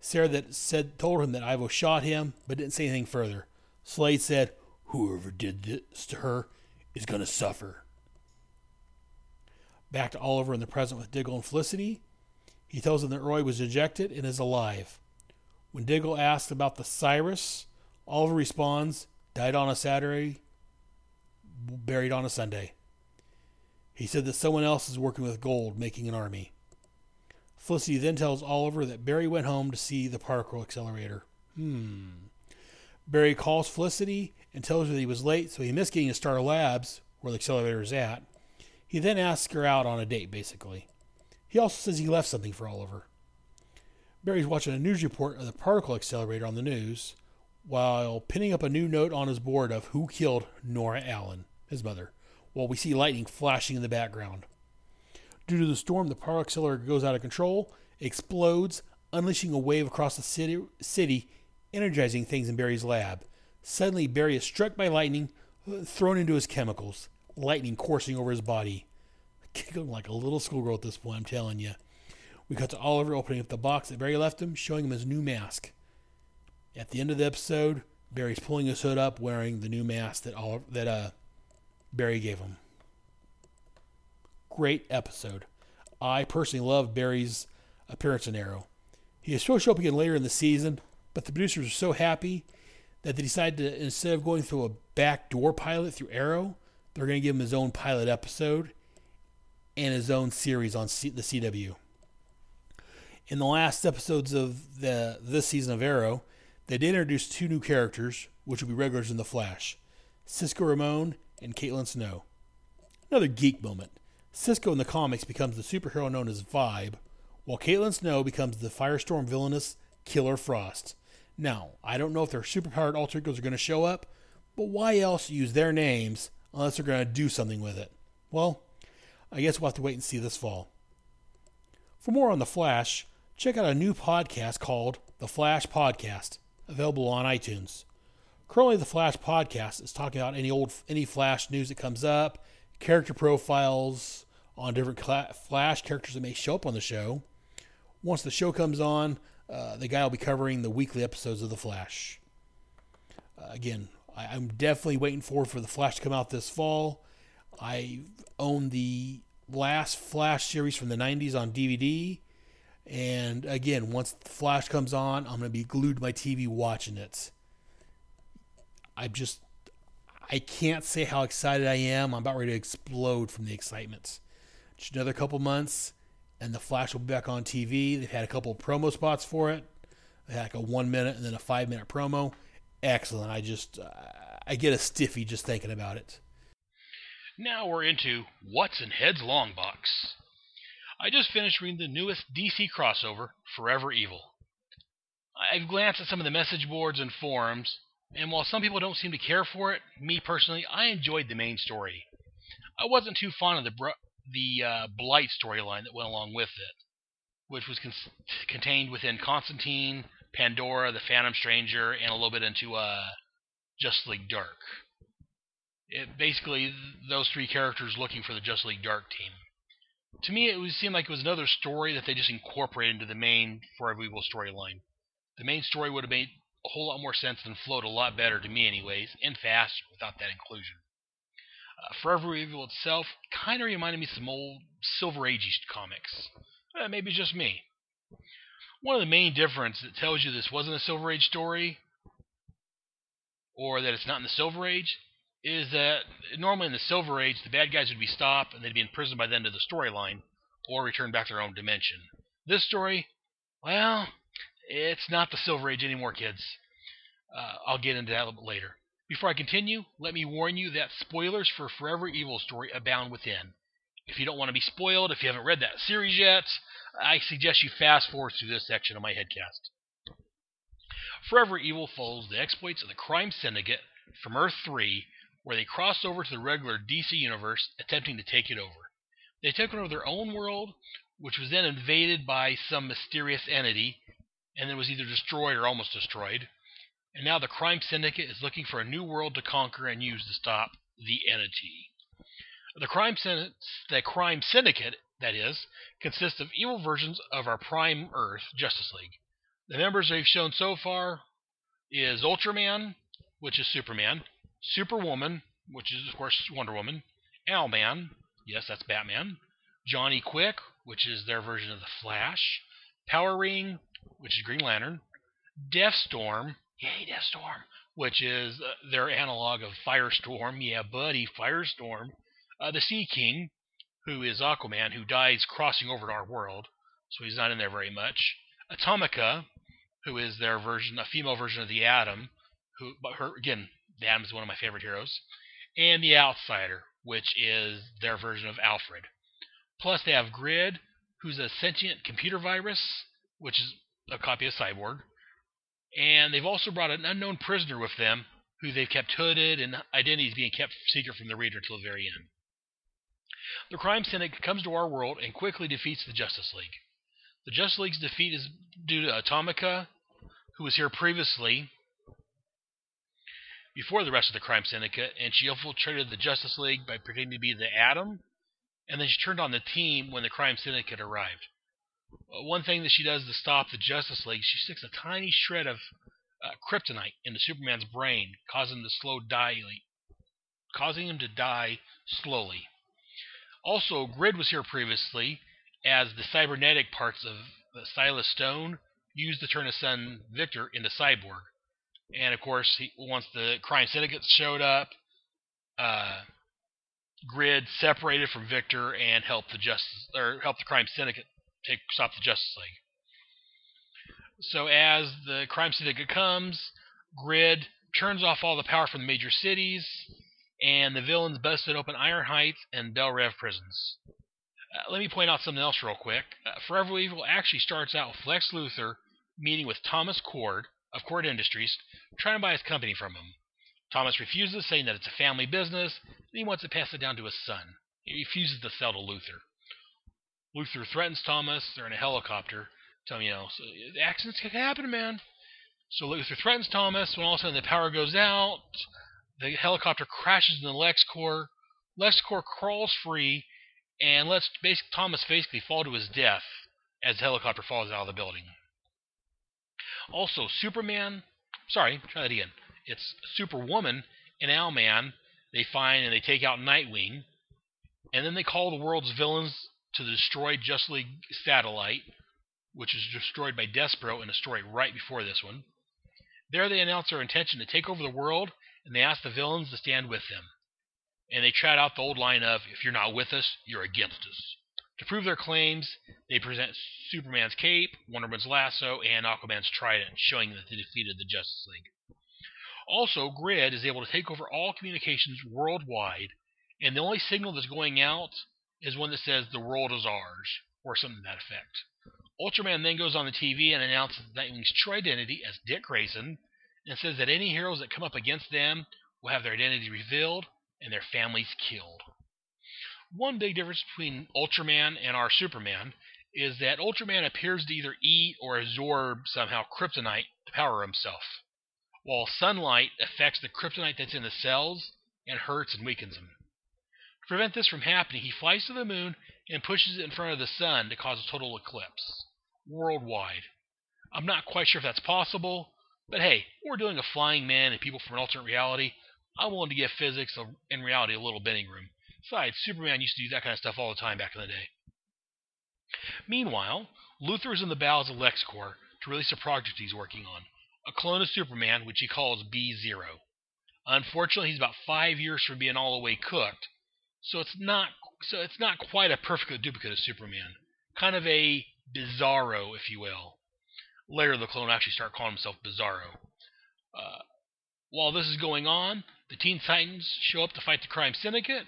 Sara that said told him that Ivo shot him, but didn't say anything further. Slade said, "Whoever did this to her is going to suffer." Back to Oliver in the present with Diggle and Felicity. He tells them that Roy was ejected and is alive. When Diggle asks about the Cyrus, Oliver responds, died on a Saturday, buried on a Sunday. He said that someone else is working with gold, making an army. Felicity then tells Oliver that Barry went home to see the particle accelerator. Hmm. Barry calls Felicity and tells her that he was late, so he missed getting to Star Labs, where the accelerator is at. He then asks her out on a date, basically. He also says he left something for Oliver. Barry's watching a news report of the particle accelerator on the news while pinning up a new note on his board of who killed Nora Allen, his mother, while we see lightning flashing in the background. Due to the storm, the particle accelerator goes out of control, explodes, unleashing a wave across the city, city energizing things in Barry's lab. Suddenly, Barry is struck by lightning, thrown into his chemicals, lightning coursing over his body. Giggling like a little schoolgirl at this point, I'm telling you. We cut to Oliver opening up the box that Barry left him, showing him his new mask. At the end of the episode, Barry's pulling his hood up, wearing the new mask that Oliver, that uh, Barry gave him. Great episode. I personally loved Barry's appearance in Arrow. He is supposed to show up again later in the season, but the producers are so happy that they decided to, instead of going through a backdoor pilot through Arrow, they're going to give him his own pilot episode and his own series on C- the CW. In the last episodes of the this season of Arrow, they did introduce two new characters, which will be regulars in The Flash Cisco Ramon and Caitlin Snow. Another geek moment. Cisco in the comics becomes the superhero known as Vibe, while Caitlin Snow becomes the Firestorm villainous Killer Frost. Now, I don't know if their superpowered alter egos are going to show up, but why else use their names unless they're going to do something with it? Well, I guess we'll have to wait and see this fall. For more on The Flash, check out a new podcast called The Flash Podcast, available on iTunes. Currently, The Flash Podcast is talking about any old any Flash news that comes up, character profiles on different Flash characters that may show up on the show. Once the show comes on, uh, the guy will be covering the weekly episodes of The Flash. Uh, again, I, am definitely waiting forward for The Flash to come out this fall. I own the last Flash series from the 90s on DVD. And again, once The Flash comes on, I'm going to be glued to my TV watching it. I just, I can't say how excited I am. I'm about ready to explode from the excitement. Just another couple months, and the Flash will be back on TV. They've had a couple promo spots for it. They had like a one minute and then a five minute promo. Excellent. I just uh, I get a stiffy just thinking about it. Now we're into what's in Head's long box. I just finished reading the newest DC crossover, Forever Evil. I've glanced at some of the message boards and forums, and while some people don't seem to care for it, me personally, I enjoyed the main story. I wasn't too fond of the the uh, Blight storyline that went along with it, which was con- contained within Constantine, Pandora, the Phantom Stranger, and a little bit into uh, Justice League Dark. It basically those three characters looking for the Just League Dark team. To me, it would seem like it was another story that they just incorporated into the main Forever Evil storyline. The main story would have made a whole lot more sense and flowed a lot better to me, anyways, and faster without that inclusion. Uh, Forever Evil itself kind of reminded me of some old Silver Age comics. Uh, maybe just me. One of the main differences that tells you this wasn't a Silver Age story, or that it's not in the Silver Age, is that normally in the Silver Age, the bad guys would be stopped and they'd be imprisoned by the end of the storyline, or returned back to their own dimension. This story, well, it's not the Silver Age anymore, kids. Uh, I'll get into that a little bit later. Before I continue, let me warn you that spoilers for Forever Evil story abound within. If you don't want to be spoiled, if you haven't read that series yet, I suggest you fast forward through this section of my headcast. Forever Evil follows the exploits of the crime syndicate from Earth 3, where they crossed over to the regular DC universe, attempting to take it over. They took over their own world, which was then invaded by some mysterious entity, and then was either destroyed or almost destroyed and now the crime syndicate is looking for a new world to conquer and use to stop the entity. The crime, syn- the crime syndicate, that is, consists of evil versions of our prime Earth Justice League. The members they've shown so far is Ultraman, which is Superman, Superwoman, which is of course Wonder Woman, Owlman, yes, that's Batman, Johnny Quick, which is their version of the Flash, Power Ring, which is Green Lantern, Deathstorm, Yay, Deathstorm, which is uh, their analog of Firestorm. Yeah, buddy, Firestorm. Uh, the Sea King, who is Aquaman, who dies crossing over to our world. so he's not in there very much. Atomica, who is their version, a female version of the Atom, who, but her again, the Atom is one of my favorite heroes, and the Outsider, which is their version of Alfred. Plus, they have Grid, who's a sentient computer virus, which is a copy of Cyborg, and they've also brought an unknown prisoner with them, who they've kept hooded and identities being kept secret from the reader until the very end. The Crime Syndicate comes to our world and quickly defeats the Justice League. The Justice League's defeat is due to Atomica, who was here previously before the rest of the Crime Syndicate, and she infiltrated the Justice League by pretending to be the Atom, and then she turned on the team when the Crime Syndicate arrived. One thing that she does to stop the Justice League, she sticks a tiny shred of uh, kryptonite into Superman's brain, causing him to slow dilate, causing him to die slowly. Also, Grid was here previously as the cybernetic parts of the Silas Stone used to turn his son Victor into cyborg. And of course, he, once the crime syndicate showed up, uh, Grid separated from Victor and helped the justice or helped the crime syndicate take stop the Justice League. So as the crime syndicate comes, Grid turns off all the power from the major cities, and the villains busted open Iron Heights and Belle Reve prisons. Uh, let me point out something else real quick. Uh, Forever Evil actually starts out with Lex Luthor meeting with Thomas Kord of Kord Industries, trying to buy his company from him. Thomas refuses, saying that it's a family business, and he wants to pass it down to his son. He refuses to sell to Luthor. Luthor threatens Thomas. They're in a helicopter. Tell him, you know, so accidents can happen, man. So Luthor threatens Thomas. When all of a sudden the power goes out, the helicopter crashes into LexCorp. LexCorp crawls free and lets Thomas basically fall to his death as the helicopter falls out of the building. Also, Superman. Sorry, try that again. It's Superwoman and Owlman. They find and they take out Nightwing, and then they call the world's villains to the destroyed Just League satellite, which is destroyed by Despero in a story right before this one. There, they announce their intention to take over the world, and they ask the villains to stand with them. And they trot out the old line of, if you're not with us, you're against us. To prove their claims, they present Superman's cape, Wonder Woman's lasso, and Aquaman's trident, showing that they defeated the Justice League. Also, Grid is able to take over all communications worldwide, and the only signal that's going out is one that says the world is ours, or something to that effect. Ultraman then goes on the TV and announces Nightwing's true identity as Dick Grayson, and says that any heroes that come up against them will have their identity revealed and their families killed. One big difference between Ultraman and our Superman is that Ultraman appears to either eat or absorb somehow kryptonite to power himself, while sunlight affects the kryptonite that's in the cells and hurts and weakens him. Prevent this from happening, he flies to the moon and pushes it in front of the sun to cause a total eclipse worldwide. I'm not quite sure if that's possible, but hey, we're dealing with flying men and people from an alternate reality. I'm willing to give physics and reality a little bending room. Besides, Superman used to do that kind of stuff all the time back in the day. Meanwhile, Luthor is in the bowels of LexCorp to release a project he's working on, a clone of Superman, which he calls B Zero. Unfortunately, he's about five years from being all the way cooked, so it's not so it's not quite a perfect duplicate of Superman. Kind of a Bizarro, if you will. Later, the clone actually start calling himself Bizarro. Uh, while this is going on, the Teen Titans show up to fight the crime syndicate.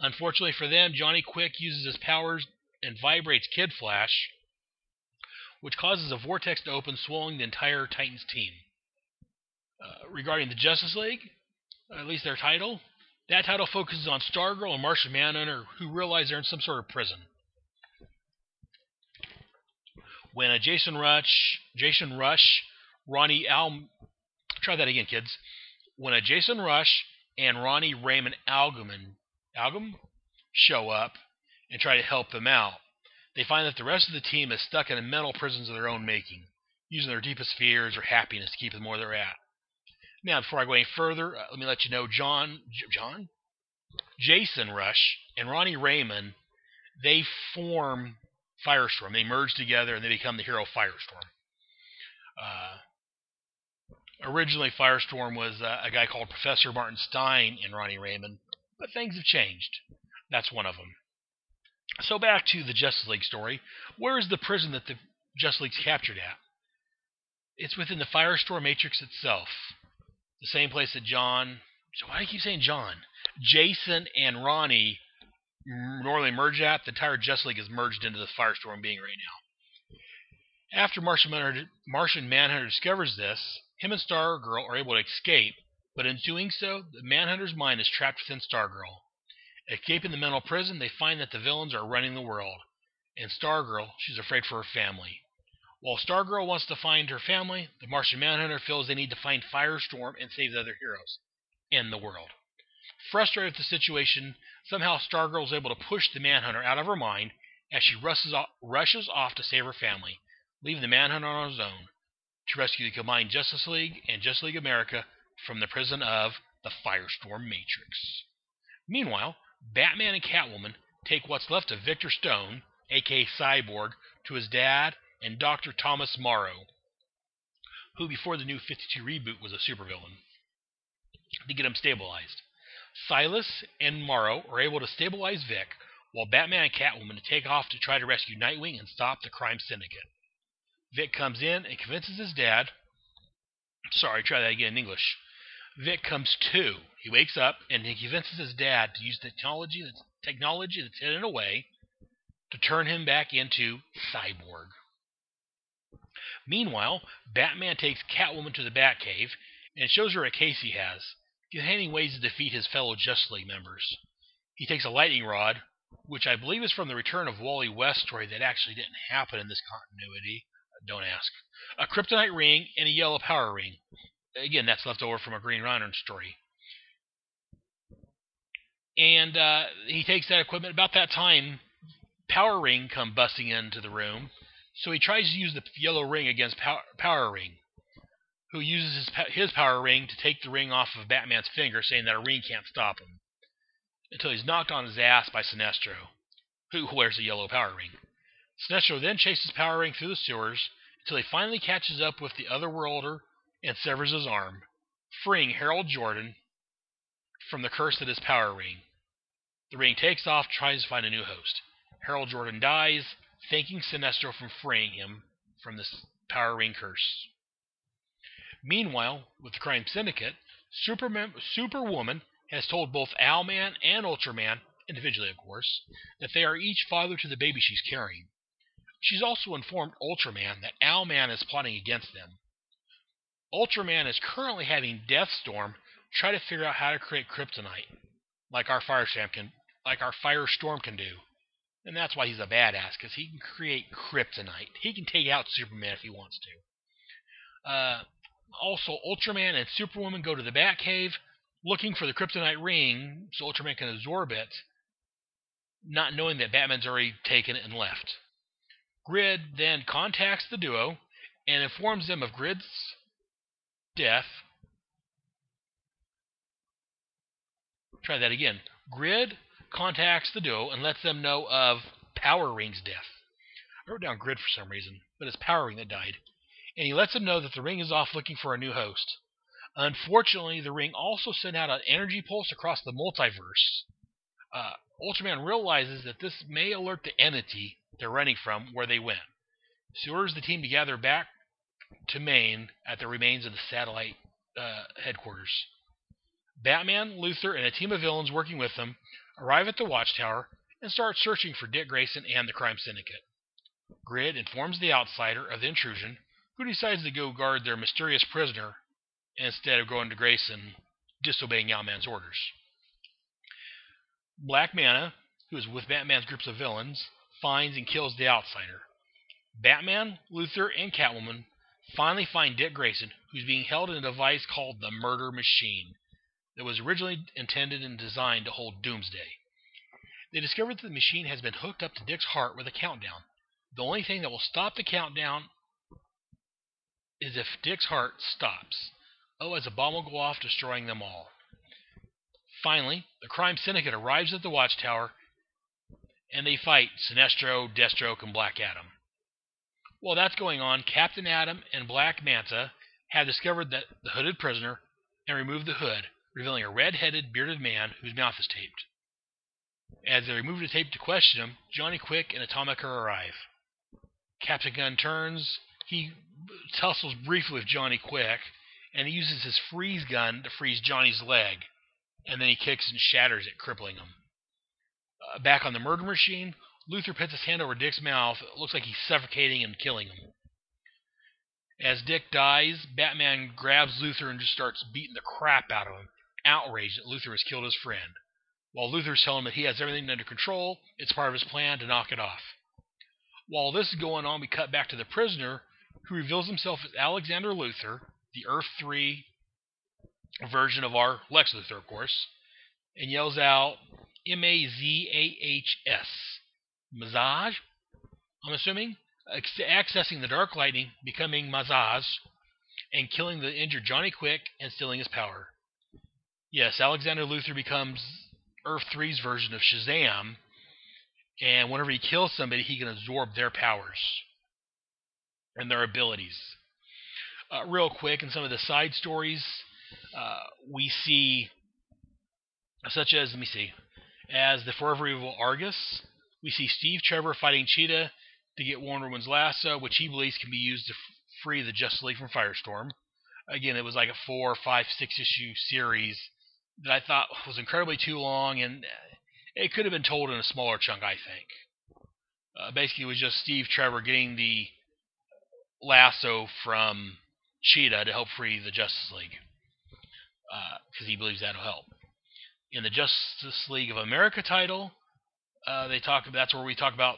Unfortunately for them, Johnny Quick uses his powers and vibrates Kid Flash, which causes a vortex to open, swallowing the entire Titans team. Uh, regarding the Justice League, at least their title, that title focuses on Stargirl and Martian Manhunter, who realize they're in some sort of prison. When a Jason Rusch, Jason Rusch, Ronnie Al, try that again, kids. When a Jason Rusch and Ronnie Raymond Algum, Algum show up and try to help them out, they find that the rest of the team is stuck in mental prisons of their own making, using their deepest fears or happiness to keep them where they're at. Now, before I go any further, uh, let me let you know John, John, Jason Rusch and Ronnie Raymond, they form Firestorm. They merge together and they become the hero Firestorm. Uh, originally, Firestorm was uh, a guy called Professor Martin Stein and Ronnie Raymond, but things have changed. That's one of them. So back to the Justice League story. Where is the prison that the Justice League's captured at? It's within the Firestorm Matrix itself. The same place that John. Why do I keep saying John? Jason and Ronnie normally merge at. The entire Justice League is merged into the Firestorm being right now. After Martian Manhunter, Martian Manhunter discovers this, him and Stargirl are able to escape, but in doing so, the Manhunter's mind is trapped within Stargirl. Escaping the mental prison, they find that the villains are running the world. And Stargirl, she's afraid for her family. While Stargirl wants to find her family, the Martian Manhunter feels they need to find Firestorm and save the other heroes and the world. Frustrated with the situation, somehow Stargirl is able to push the Manhunter out of her mind as she rushes off, rushes off to save her family, leaving the Manhunter on his own to rescue the combined Justice League and Justice League America from the prison of the Firestorm Matrix. Meanwhile, Batman and Catwoman take what's left of Victor Stone, aka Cyborg, to his dad and Dr. Thomas Morrow, who before the new 52 reboot was a supervillain, to get him stabilized. Silas and Morrow are able to stabilize Vic, while Batman and Catwoman take off to try to rescue Nightwing and stop the crime syndicate. Vic comes in and convinces his dad. Sorry, try that again in English. Vic comes to. He wakes up and he convinces his dad to use technology that's technology that's hidden away to turn him back into Cyborg. Meanwhile, Batman takes Catwoman to the Batcave and shows her a case he has, containing ways to defeat his fellow Justice League members. He takes a lightning rod, which I believe is from the Return of Wally West story that actually didn't happen in this continuity. Don't ask. A kryptonite ring and a yellow power ring. Again, that's left over from a Green Lantern story. And uh, he takes that equipment. About that time, Power Ring come busting into the room so he tries to use the yellow ring against Power Ring, who uses his, his power ring to take the ring off of Batman's finger, saying that a ring can't stop him. Until he's knocked on his ass by Sinestro, who wears a yellow power ring. Sinestro then chases Power Ring through the sewers until he finally catches up with the Otherworlder and severs his arm, freeing Harold Jordan from the curse that is Power Ring. The ring takes off, tries to find a new host. Harold Jordan dies, thanking Sinestro for freeing him from this Power Ring curse. Meanwhile, with the Crime Syndicate, Superman, Superwoman has told both Owlman and Ultraman, individually of course, that they are each father to the baby she's carrying. She's also informed Ultraman that Owlman is plotting against them. Ultraman is currently having Deathstorm try to figure out how to create kryptonite, like our Firestorm can, like our Firestorm can do. And that's why he's a badass, because he can create kryptonite. He can take out Superman if he wants to. Uh, also, Ultraman and Superwoman go to the Batcave looking for the kryptonite ring so Ultraman can absorb it, not knowing that Batman's already taken it and left. Grid then contacts the duo and informs them of Grid's death. Try that again. Grid contacts the duo and lets them know of Power Ring's death. I wrote down Grid for some reason, but it's Power Ring that died. And he lets them know that the ring is off looking for a new host. Unfortunately, the ring also sent out an energy pulse across the multiverse. Uh, Ultraman realizes that this may alert the entity they're running from where they went. So he orders the team to gather back to Maine at the remains of the satellite uh, headquarters. Batman, Luthor, and a team of villains working with them arrive at the Watchtower and start searching for Dick Grayson and the crime syndicate. Grid informs the outsider of the intrusion, who decides to go guard their mysterious prisoner instead of going to Grayson, disobeying Owlman's orders. Black Manta, who is with Batman's groups of villains, finds and kills the outsider. Batman, Luthor, and Catwoman finally find Dick Grayson, who's being held in a device called the Murder Machine, that was originally intended and designed to hold Doomsday. They discovered that the machine has been hooked up to Dick's heart with a countdown. The only thing that will stop the countdown is if Dick's heart stops. Oh, as a bomb will go off, destroying them all. Finally, the crime syndicate arrives at the watchtower and they fight Sinestro, Deathstroke, and Black Adam. While that's going on, Captain Adam and Black Manta have discovered that the hooded prisoner and removed the hood, revealing a red headed, bearded man whose mouth is taped. As they remove the tape to question him, Johnny Quick and Atomica arrive. Captain Gunn turns. He tussles briefly with Johnny Quick, and he uses his freeze gun to freeze Johnny's leg, and then he kicks and shatters it, crippling him. Uh, back on the murder machine, Luthor puts his hand over Dick's mouth. It looks like he's suffocating and killing him. As Dick dies, Batman grabs Luthor and just starts beating the crap out of him, outraged that Luthor has killed his friend. While Luthor's telling him that he has everything under control, it's part of his plan to knock it off. While this is going on, we cut back to the prisoner, who reveals himself as Alexander Luthor, the Earth 3 version of our Lex Luthor, of course, and yells out M A Z A H S. Mazahs, I'm assuming, accessing the Dark Lightning, becoming Mazahs, and killing the injured Johnny Quick and stealing his power. Yes, Alexander Luthor becomes Earth 3's version of Shazam, and whenever he kills somebody, he can absorb their powers and their abilities. Uh, real quick, in some of the side stories, uh, we see, such as, let me see, as the Forever Evil Argus, we see Steve Trevor fighting Cheetah to get Wonder Woman's lasso, which he believes can be used to f- free the Justice League from Firestorm. Again, it was like a four, five, six issue series that I thought was incredibly too long, and it could have been told in a smaller chunk, I think. Uh, basically, it was just Steve Trevor getting the lasso from Cheetah to help free the Justice League, because uh, he believes that'll help. In the Justice League of America title, uh, they talk. That's where we talk about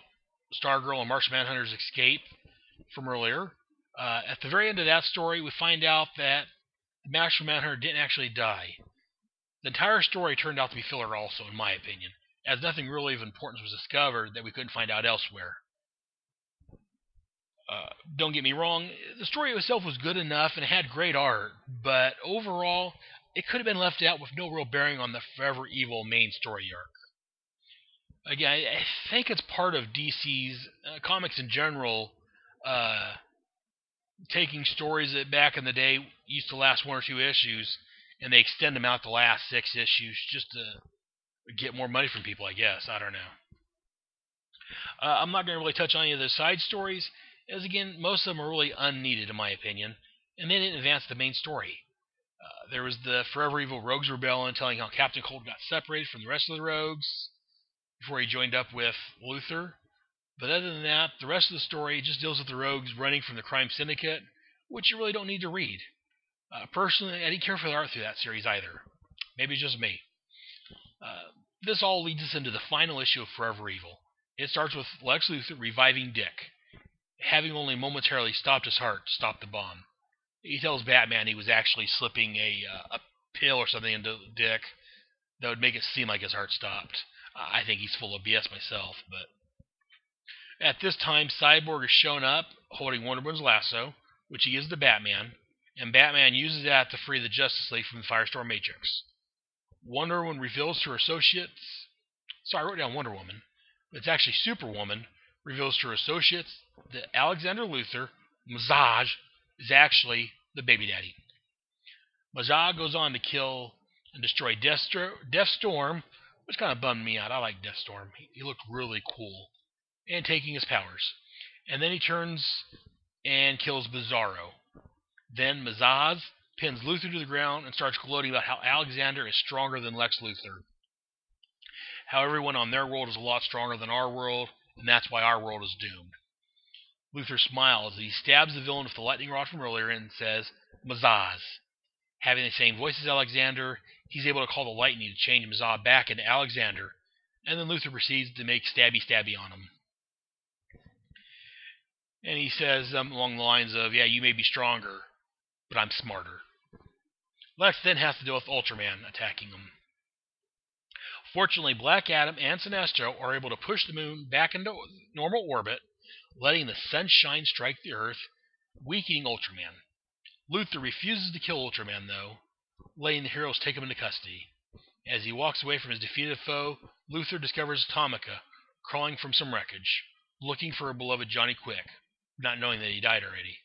Stargirl and Martian Manhunter's escape from earlier. Uh, at the very end of that story, we find out that Martian Manhunter didn't actually die. The entire story turned out to be filler, also, in my opinion, as nothing really of importance was discovered that we couldn't find out elsewhere. Uh, don't get me wrong, the story itself was good enough and had great art, but overall, it could have been left out with no real bearing on the Forever Evil main story arc. Again, I think it's part of DC's uh, comics in general, uh, taking stories that back in the day used to last one or two issues, and they extend them out the last six issues just to get more money from people. I guess I don't know. Uh, I'm not going to really touch on any of the side stories as again, most of them are really unneeded in my opinion, and they didn't advance the main story. Uh, there was the Forever Evil Rogues Rebellion telling how Captain Cold got separated from the rest of the Rogues before he joined up with Luthor. But other than that, the rest of the story just deals with the Rogues running from the crime syndicate, which you really don't need to read. Uh, personally, I didn't care for the art through that series either. Maybe it's just me. Uh, this all leads us into the final issue of Forever Evil. It starts with Lex Luthor reviving Dick having only momentarily stopped his heart, stopped the bomb. He tells Batman he was actually slipping a uh, a pill or something into Dick that would make it seem like his heart stopped. I think he's full of BS myself, but at this time, Cyborg has shown up holding Wonder Woman's lasso, which he gives to Batman, and Batman uses that to free the Justice League from the Firestorm Matrix. Wonder Woman reveals to her associates. Sorry, I wrote down Wonder Woman. But it's actually Superwoman reveals to her associates that Alexander Luthor, Mazahs, is actually the baby daddy. Mazahs goes on to kill and destroy Deathstorm, which kind of bummed me out. I like Deathstorm. He, he looked really cool. And taking his powers. And then he turns and kills Bizarro. Then Mazahs pins Luthor to the ground and starts gloating about how Alexander is stronger than Lex Luthor. How everyone on their world is a lot stronger than our world, and that's why our world is doomed. Luthor smiles as he stabs the villain with the lightning rod from earlier and says, Mazahs. Having the same voice as Alexander, he's able to call the lightning to change Mazahs back into Alexander, and then Luthor proceeds to make stabby stabby on him. And he says um, along the lines of, Yeah, you may be stronger, but I'm smarter. Lex then has to deal with Ultraman attacking him. Fortunately, Black Adam and Sinestro are able to push the moon back into normal orbit, letting the sunshine strike the Earth, weakening Ultraman. Luthor refuses to kill Ultraman, though, letting the heroes take him into custody. As he walks away from his defeated foe, Luthor discovers Atomica, crawling from some wreckage, looking for her beloved Johnny Quick, not knowing that he died already.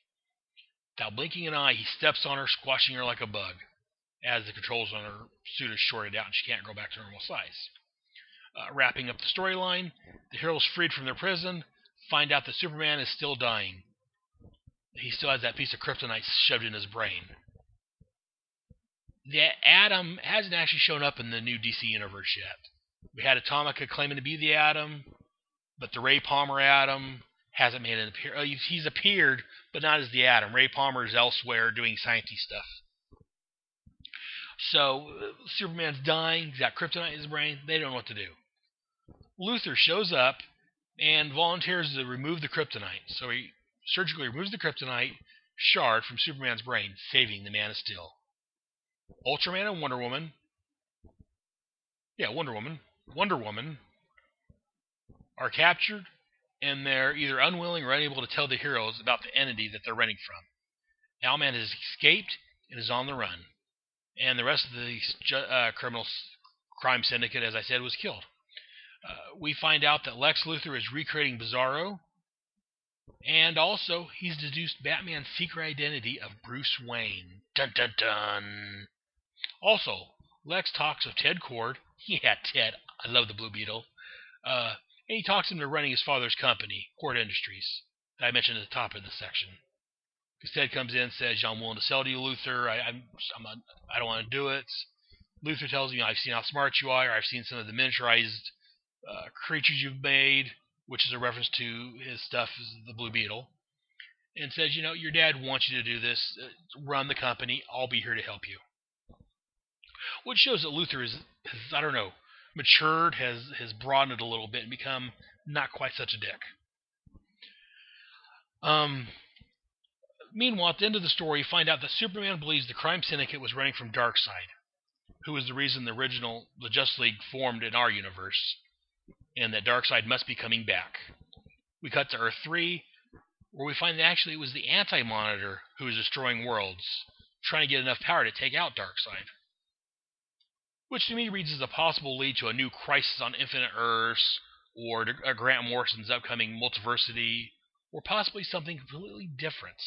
Without blinking an eye, he steps on her, squashing her like a bug as the controls on her suit is shorted out and she can't go back to normal size. Uh, wrapping up the storyline, the heroes freed from their prison find out that Superman is still dying. He still has that piece of kryptonite shoved in his brain. The Atom hasn't actually shown up in the new DC universe yet. We had Atomica claiming to be the Atom, but the Ray Palmer Atom hasn't made an appearance. Oh, he's appeared, but not as the Atom. Ray Palmer is elsewhere doing sciencey stuff. So uh, Superman's dying. He's got kryptonite in his brain. They don't know what to do. Luthor shows up and volunteers to remove the kryptonite. So he surgically removes the kryptonite shard from Superman's brain, saving the Man of Steel. Ultraman and Wonder Woman. Yeah, Wonder Woman. Wonder Woman are captured, and they're either unwilling or unable to tell the heroes about the entity that they're running from. Owlman has escaped and is on the run, and the rest of the uh, criminal crime syndicate, as I said, was killed. Uh, we find out that Lex Luthor is recreating Bizarro, and also he's deduced Batman's secret identity of Bruce Wayne. Dun dun dun. Also, Lex talks of Ted Kord. Yeah, Ted. I love the Blue Beetle. Uh, and he talks him into running his father's company, Kord Industries, that I mentioned at the top of the section. Because Ted comes in and says, I'm willing to sell to you, Luthor. I, I'm, I'm I don't want to do it. Luthor tells him, I've seen how smart you are. I've seen some of the miniaturized uh, creatures you've made, which is a reference to his stuff, is the Blue Beetle. And says, you know, your dad wants you to do this. Uh, run the company. I'll be here to help you which shows that Luthor is, has, I don't know, matured, has has broadened a little bit, and become not quite such a dick. Um. Meanwhile, at the end of the story, you find out that Superman believes the crime syndicate was running from Darkseid, who was the reason the original the Justice League formed in our universe, and that Darkseid must be coming back. We cut to Earth 3, where we find that actually it was the Anti Monitor who was destroying worlds, trying to get enough power to take out Darkseid which to me reads as a possible lead to a new Crisis on Infinite Earths, or a Grant Morrison's upcoming Multiversity, or possibly something completely different.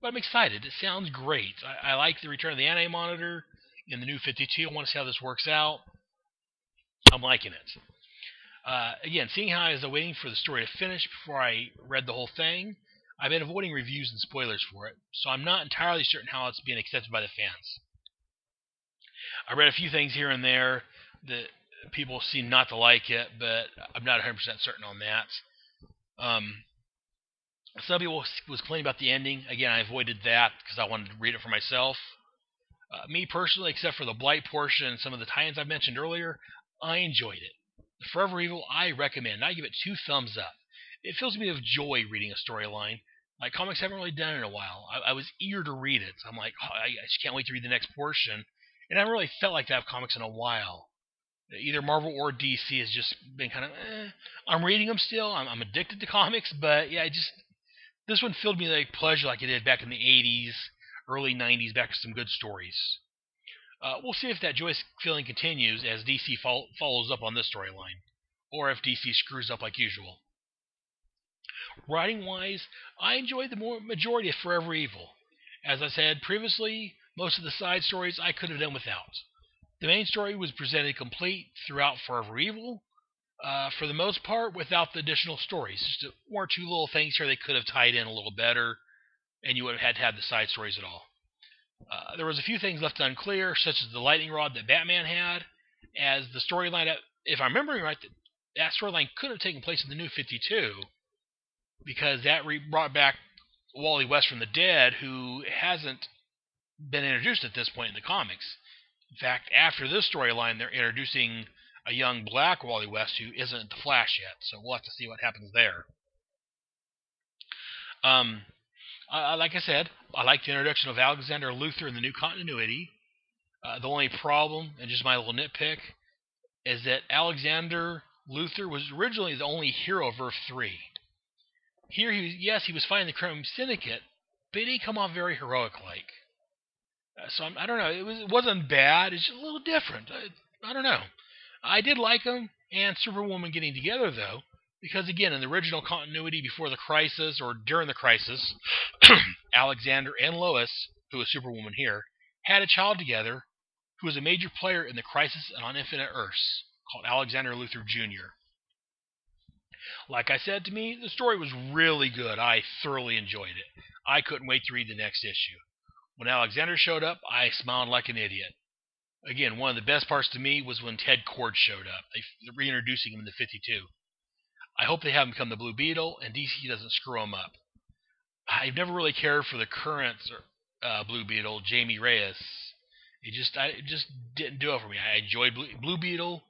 But I'm excited. It sounds great. I, I like the return of the Anti Monitor in the new 52. I want to see how this works out. I'm liking it. Uh, again, seeing how I was waiting for the story to finish before I read the whole thing, I've been avoiding reviews and spoilers for it, so I'm not entirely certain how it's being accepted by the fans. I read a few things here and there that people seem not to like it, but I'm not 100% certain on that. Um, some people was complaining about the ending. Again, I avoided that because I wanted to read it for myself. Uh, me personally, except for the blight portion and some of the tie-ins I mentioned earlier, I enjoyed it. Forever Evil, I recommend. I give it two thumbs up. It fills me with joy reading a storyline. Like comics haven't really done in a while. I, I was eager to read it. I'm like, oh, I, I just can't wait to read the next portion and I haven't really felt like that comics in a while. Either Marvel or DC has just been kind of. Eh. I'm reading them still. I'm, I'm addicted to comics, but yeah, I just this one filled me like pleasure like it did back in the 80s, early 90s, back to some good stories. Uh, we'll see if that joyous feeling continues as DC fo- follows up on this storyline, or if DC screws up like usual. Writing wise, I enjoyed the more majority of Forever Evil. As I said previously, most of the side stories I could have done without. The main story was presented complete throughout Forever Evil, uh, for the most part, without the additional stories. Just one or two little things here they could have tied in a little better, and you would have had to have the side stories at all. Uh, there was a few things left unclear, such as the lightning rod that Batman had, as the storyline, if I'm remembering right, that storyline could have taken place in the New 52, because that re- brought back Wally West from the dead, who hasn't been introduced at this point in the comics. In fact, after this storyline, they're introducing a young black Wally West who isn't the Flash yet, so we'll have to see what happens there. Um, uh, like I said, I like the introduction of Alexander Luthor in the new continuity. Uh, the only problem, and just my little nitpick, is that Alexander Luthor was originally the only hero of Earth 3. Here, he was, yes, he was fighting the Crime Syndicate, but he come off very heroic like. So I'm, I do not know. It was it wasn't bad. It's just a little different. I, I don't know. I did like them and Superwoman getting together though, because again, in the original continuity before the crisis or during the crisis, Alexander and Lois, who is Superwoman here, had a child together who was a major player in the crisis and on Infinite Earths called Alexander Luthor Jr. Like I said to me, the story was really good. I thoroughly enjoyed it. I couldn't wait to read the next issue. When Alexander showed up, I smiled like an idiot. Again, one of the best parts to me was when Ted Kord showed up. They reintroducing him in the 52. I hope they have him become the Blue Beetle and DC doesn't screw him up. I've never really cared for the current uh, Blue Beetle, Jamie Reyes. It just I it just didn't do it for me. I enjoyed Blue, Blue Beetle.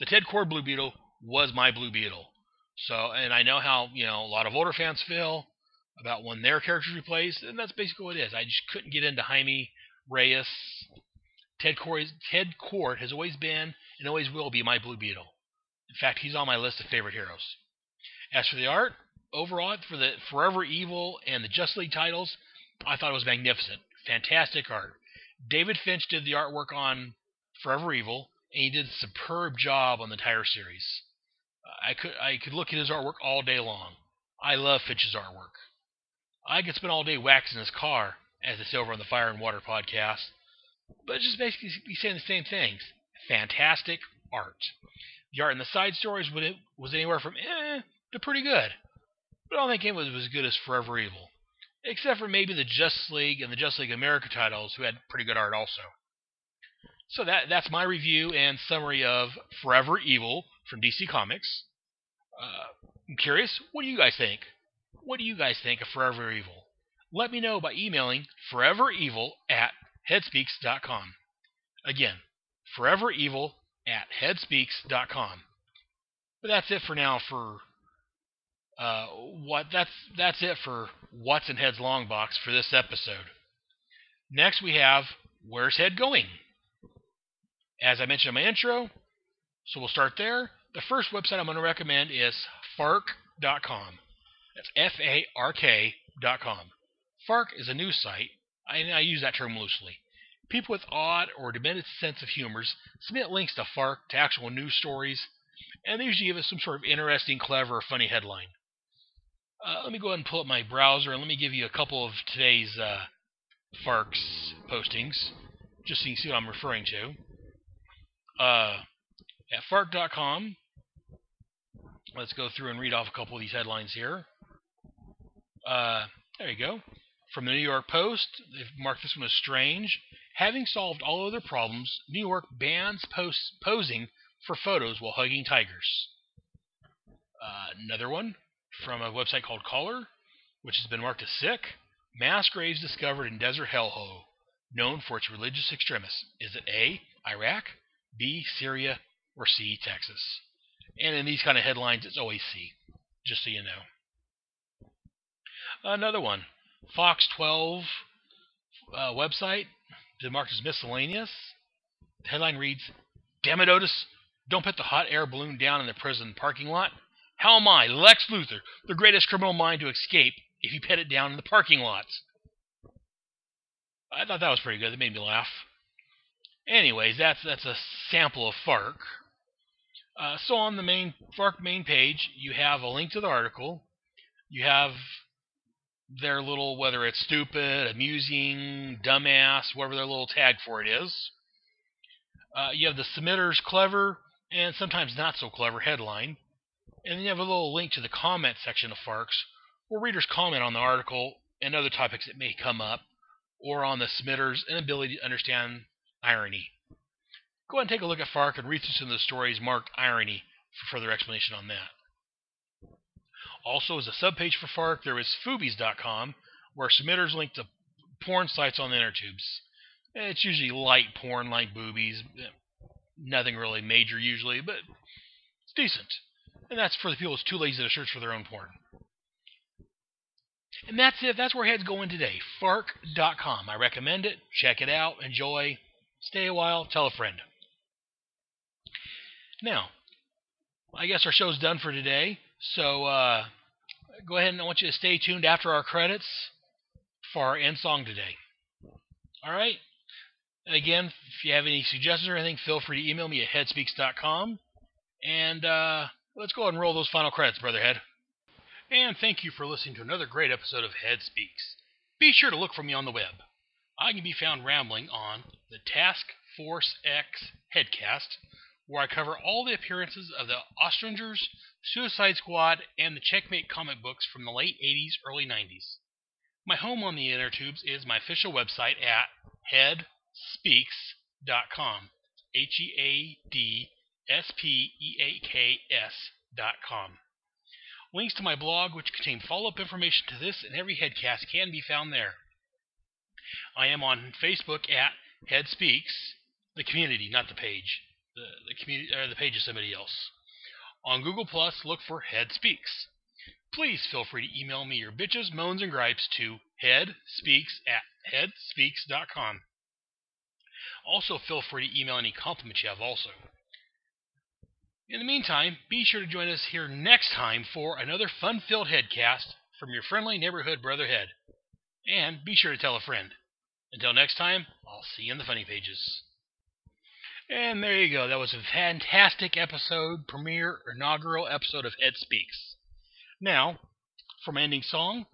The Ted Kord Blue Beetle was my Blue Beetle. So, and I know how you know a lot of older fans feel about when their characters replaced, and that's basically what it is. I just couldn't get into Jaime Reyes. Ted Ted Kord has always been and always will be my Blue Beetle. In fact, he's on my list of favorite heroes. As for the art, overall, for the Forever Evil and the Just League titles, I thought it was magnificent. Fantastic art. David Finch did the artwork on Forever Evil, and he did a superb job on the entire series. I could I could look at his artwork all day long. I love Finch's artwork. I could spend all day waxing his car, as it's over on the Fire and Water podcast, but just basically be saying the same things. Fantastic art. The art in the side stories was anywhere from eh to pretty good, but I don't think it was as good as Forever Evil, except for maybe the Justice League and the Justice League America titles, who had pretty good art also. So that that's my review and summary of Forever Evil from DC Comics. Uh, I'm curious, what do you guys think? What do you guys think of Forever Evil? Let me know by emailing foreverevil at headspeaks.com. Again, foreverevil at headspeaks.com. But that's it for now for uh, what that's that's it for what's in Head's long box for this episode. Next we have Where's Head Going? As I mentioned in my intro, so we'll start there. The first website I'm going to recommend is fark.com. That's F A R K dot com. Fark is a news site, and I use that term loosely. People with odd or diminished sense of humors submit links to Fark to actual news stories, and they usually give us some sort of interesting, clever, or funny headline. Uh, let me go ahead and pull up my browser and let me give you a couple of today's uh, Fark's postings, just so you can see what I'm referring to. Uh, at Fark.com, let's go through and read off a couple of these headlines here. Uh, there you go. From the New York Post, they've marked this one as strange. Having solved all other problems, New York bans post- posing for photos while hugging tigers. Uh, another one from a website called Caller, which has been marked as sick. Mass graves discovered in desert hellhole, known for its religious extremists. Is it A, Iraq, B, Syria, or C, Texas? And in these kind of headlines, it's always C, just so you know. Another one, Fox 12 uh, website, been marked as miscellaneous. The headline reads, Damn it, Otis, don't put the hot air balloon down in the prison parking lot. How am I, Lex Luthor, the greatest criminal mind to escape, if you put it down in the parking lot? I thought that was pretty good. That made me laugh. Anyways, that's that's a sample of FARK. Uh, so on the main FARK main page, you have a link to the article. You have their little whether it's stupid, amusing, dumbass, whatever their little tag for it is. Uh, you have the submitter's clever and sometimes not so clever headline, and then you have a little link to the comment section of FARKs where readers comment on the article and other topics that may come up, or on the submitter's inability to understand irony. Go ahead and take a look at FARK and read through some of the stories marked irony for further explanation on that. Also, as a subpage for FARK, there is Foobies.com, where submitters link to porn sites on the inner tubes. It's usually light porn like boobies. Eh, nothing really major usually, but it's decent. And that's for the people who's too lazy to search for their own porn. And that's it. That's where Head's going today. Fark.com. I recommend it. Check it out. Enjoy. Stay a while. Tell a friend. Now, I guess our show's done for today. So uh, go ahead and I want you to stay tuned after our credits for our end song today. All right? Again, if you have any suggestions or anything, feel free to email me at headspeaks.com. And uh, let's go ahead and roll those final credits, Brother Head. And thank you for listening to another great episode of Head Speaks. Be sure to look for me on the web. I can be found rambling on the Task Force X Headcast where I cover all the appearances of the Ostrander's, Suicide Squad, and the Checkmate comic books from the late 80s, early 90s. My home on the inner tubes is my official website at headspeaks.com. H E A D S P E A K S dot com. Links to my blog, which contain follow up information to this and every headcast, can be found there. I am on Facebook at Head Speaks, the community, not the page. The, the community or the page of somebody else. On Google Plus, look for Head Speaks. Please feel free to email me your bitches, moans, and gripes to headspeaks at headspeaks.com. Also, feel free to email any compliments you have also. In the meantime, be sure to join us here next time for another fun filled headcast from your friendly neighborhood brother Head. And be sure to tell a friend. Until next time, I'll see you in the funny pages. And there you go. That was a fantastic episode, premiere, inaugural episode of Ed Speaks. Now, my ending song,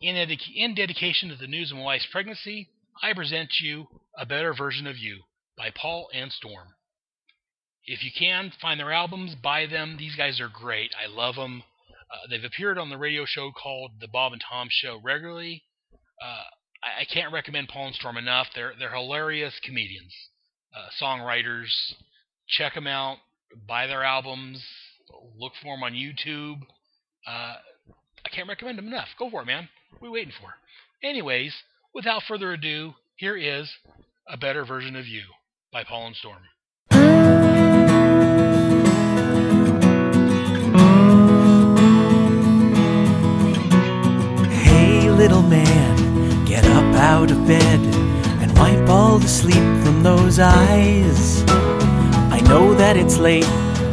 in, in dedication to the news of my wife's pregnancy, I present you A Better Version of You by Paul and Storm. If you can, find their albums, buy them. These guys are great. I love them. Uh, they've appeared on the radio show called The Bob and Tom Show regularly. Uh, I, I, can't recommend Paul and Storm enough. They're, they're hilarious comedians, uh, songwriters. Check them out. Buy their albums. Look for them on YouTube. Uh, I can't recommend them enough. Go for it, man. What are we waiting for? Anyways, without further ado, here is A Better Version of You by Paul and Storm. Hey, little man, get up out of bed wipe all the sleep from those eyes. I know that it's late,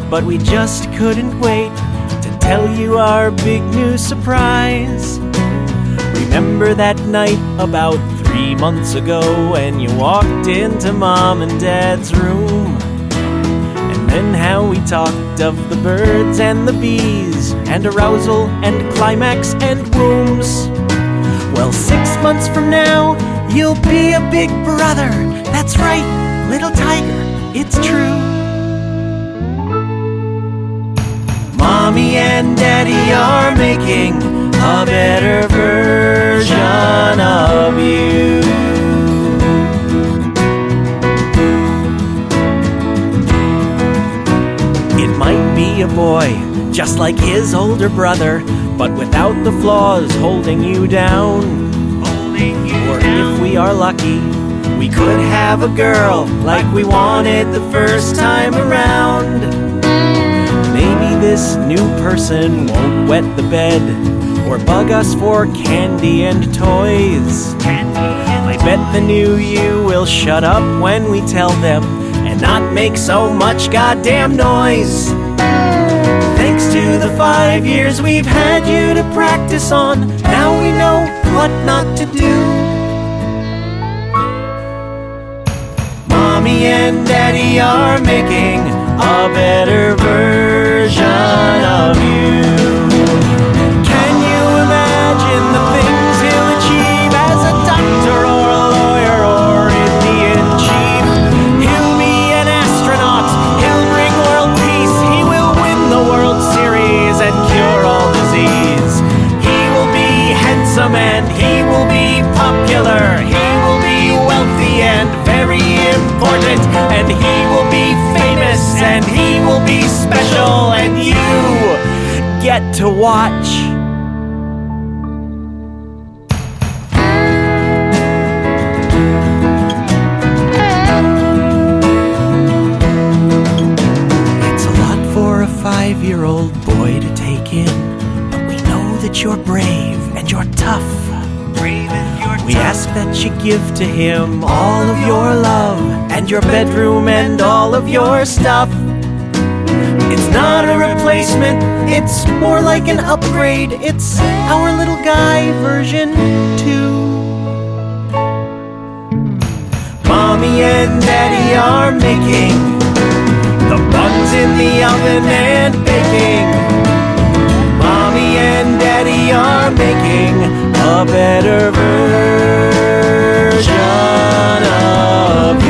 but we just couldn't wait to tell you our big new surprise. Remember that night about three months ago when you walked into mom and dad's room? And then how we talked of the birds and the bees, and arousal and climax and wombs. Well, six months from now, you'll be a big brother. That's right, little tiger, it's true. Mommy and Daddy are making a better version of you. It might be a boy, just like his older brother, but without the flaws holding you down. Lucky, we could have a girl like we wanted the first time around. Maybe this new person won't wet the bed or bug us for candy and toys. I bet the new you will shut up when we tell them and not make so much goddamn noise. Thanks to the five years we've had you to practice on, now we know what not to do. Mommy and Daddy are making a better version of you. Important, and he will be famous and he will be special, and you get to watch. It's a lot for a five year old boy to take in, but we know that you're brave that you give to him all of your love and your bedroom and all of your stuff. It's not a replacement, it's more like an upgrade. It's our little guy version 2. Mommy and Daddy are making the buns in the oven and baking. Mommy and Daddy are making a better version of you.